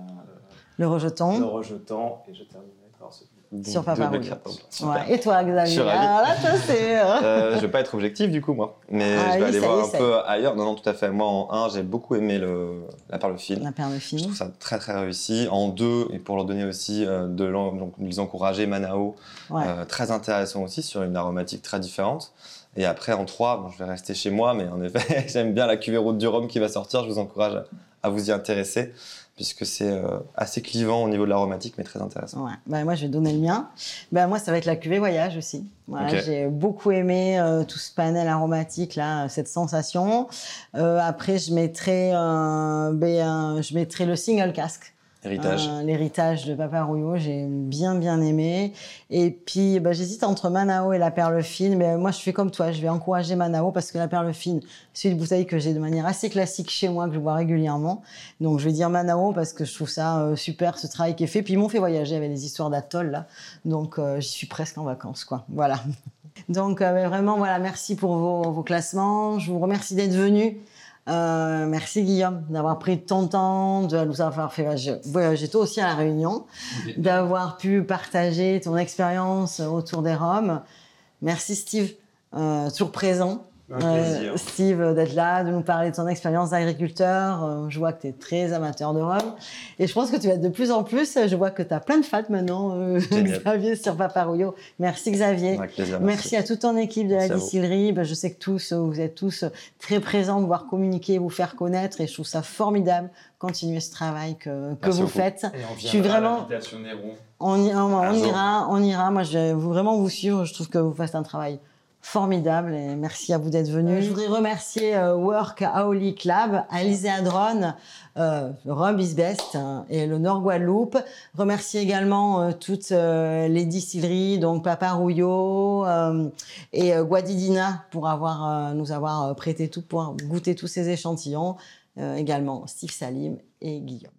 Le le rejeton. rejeton, et je terminerai par celui Sur Papa. Ouais. Et toi, Je Xavier suis ravi. Là, toi, c'est. euh, Euh, je vais pas être objectif du coup moi, mais Ah je vais oui, aller voir un peu ailleurs. Non non tout à fait. Moi en 1 j'ai beaucoup aimé le la perle fine. La perle Je fine. trouve ça très très réussi. En 2 et pour leur donner aussi euh, de donc les encourager Manao, Ouais. euh, très intéressant aussi sur une aromatique très différente. Et après en 3, bon, je vais rester chez moi, mais en effet j'aime bien la cuvée route du Rhum qui va sortir. Je vous encourage à, à vous y intéresser puisque c'est euh, assez clivant au niveau de l'aromatique mais très intéressant. Ouais. Bah, moi, je vais donner le mien. Bah, moi, ça va être la cuvée voyage aussi. Voilà. J'ai beaucoup aimé euh, tout ce panel aromatique, là, euh, cette sensation. Euh, après, je mettrai, euh, ben, euh, je mettrai le single casque. Euh, L'héritage de Papa Rouillot, j'ai bien bien aimé. Et puis bah, j'hésite entre Manao et la perle fine, mais moi je fais comme toi, je vais encourager Manao parce que la perle fine, c'est une bouteille que j'ai de manière assez classique chez moi, que je bois régulièrement. Donc je vais dire Manao parce que je trouve ça euh, super ce travail qui est fait. Puis ils m'ont fait voyager avec les histoires d'atoll là, donc euh, j'y suis presque en vacances quoi. Voilà. Donc euh, vraiment voilà, merci pour vos, vos classements. Je vous remercie d'être venu. Euh, merci Guillaume d'avoir pris ton temps, de nous avoir fait voyager- toi aussi à la Réunion, d'avoir pu partager ton expérience autour des Roms. Merci Steve, euh, toujours présent. Un plaisir. Euh, Steve, d'être là, de nous parler de ton expérience d'agriculteur. Euh, je vois que tu es très amateur de rhum. Et je pense que tu vas être de plus en plus. Je vois que tu as plein de fans maintenant, euh. Xavier, sur Paparouillot. Merci Xavier. Avec plaisir. Merci à toute ton équipe de la Merci distillerie. Ben, je sais que tous, euh, vous êtes tous euh, très présents, pouvoir communiquer, vous faire connaître. Et je trouve ça formidable. Continuez ce travail que, que vous beaucoup. faites. Et on Je suis vraiment-. On, y- on- on ira, on ira. Moi, je vais vous- vraiment vous suivre. Je trouve que vous faites un travail formidable et merci à vous d'être venus. Je voudrais remercier euh, Work Aoli Club, Alizé Adron, euh, Rhum is Best hein, et le Nord Guadeloupe. Remercier également euh, toutes euh, les distilleries, donc Papa Rouillot euh, et euh, Guadidina pour euh, nous avoir euh, prêté tout pour goûter tous ces échantillons. Euh, également Steve Salim et Guillaume.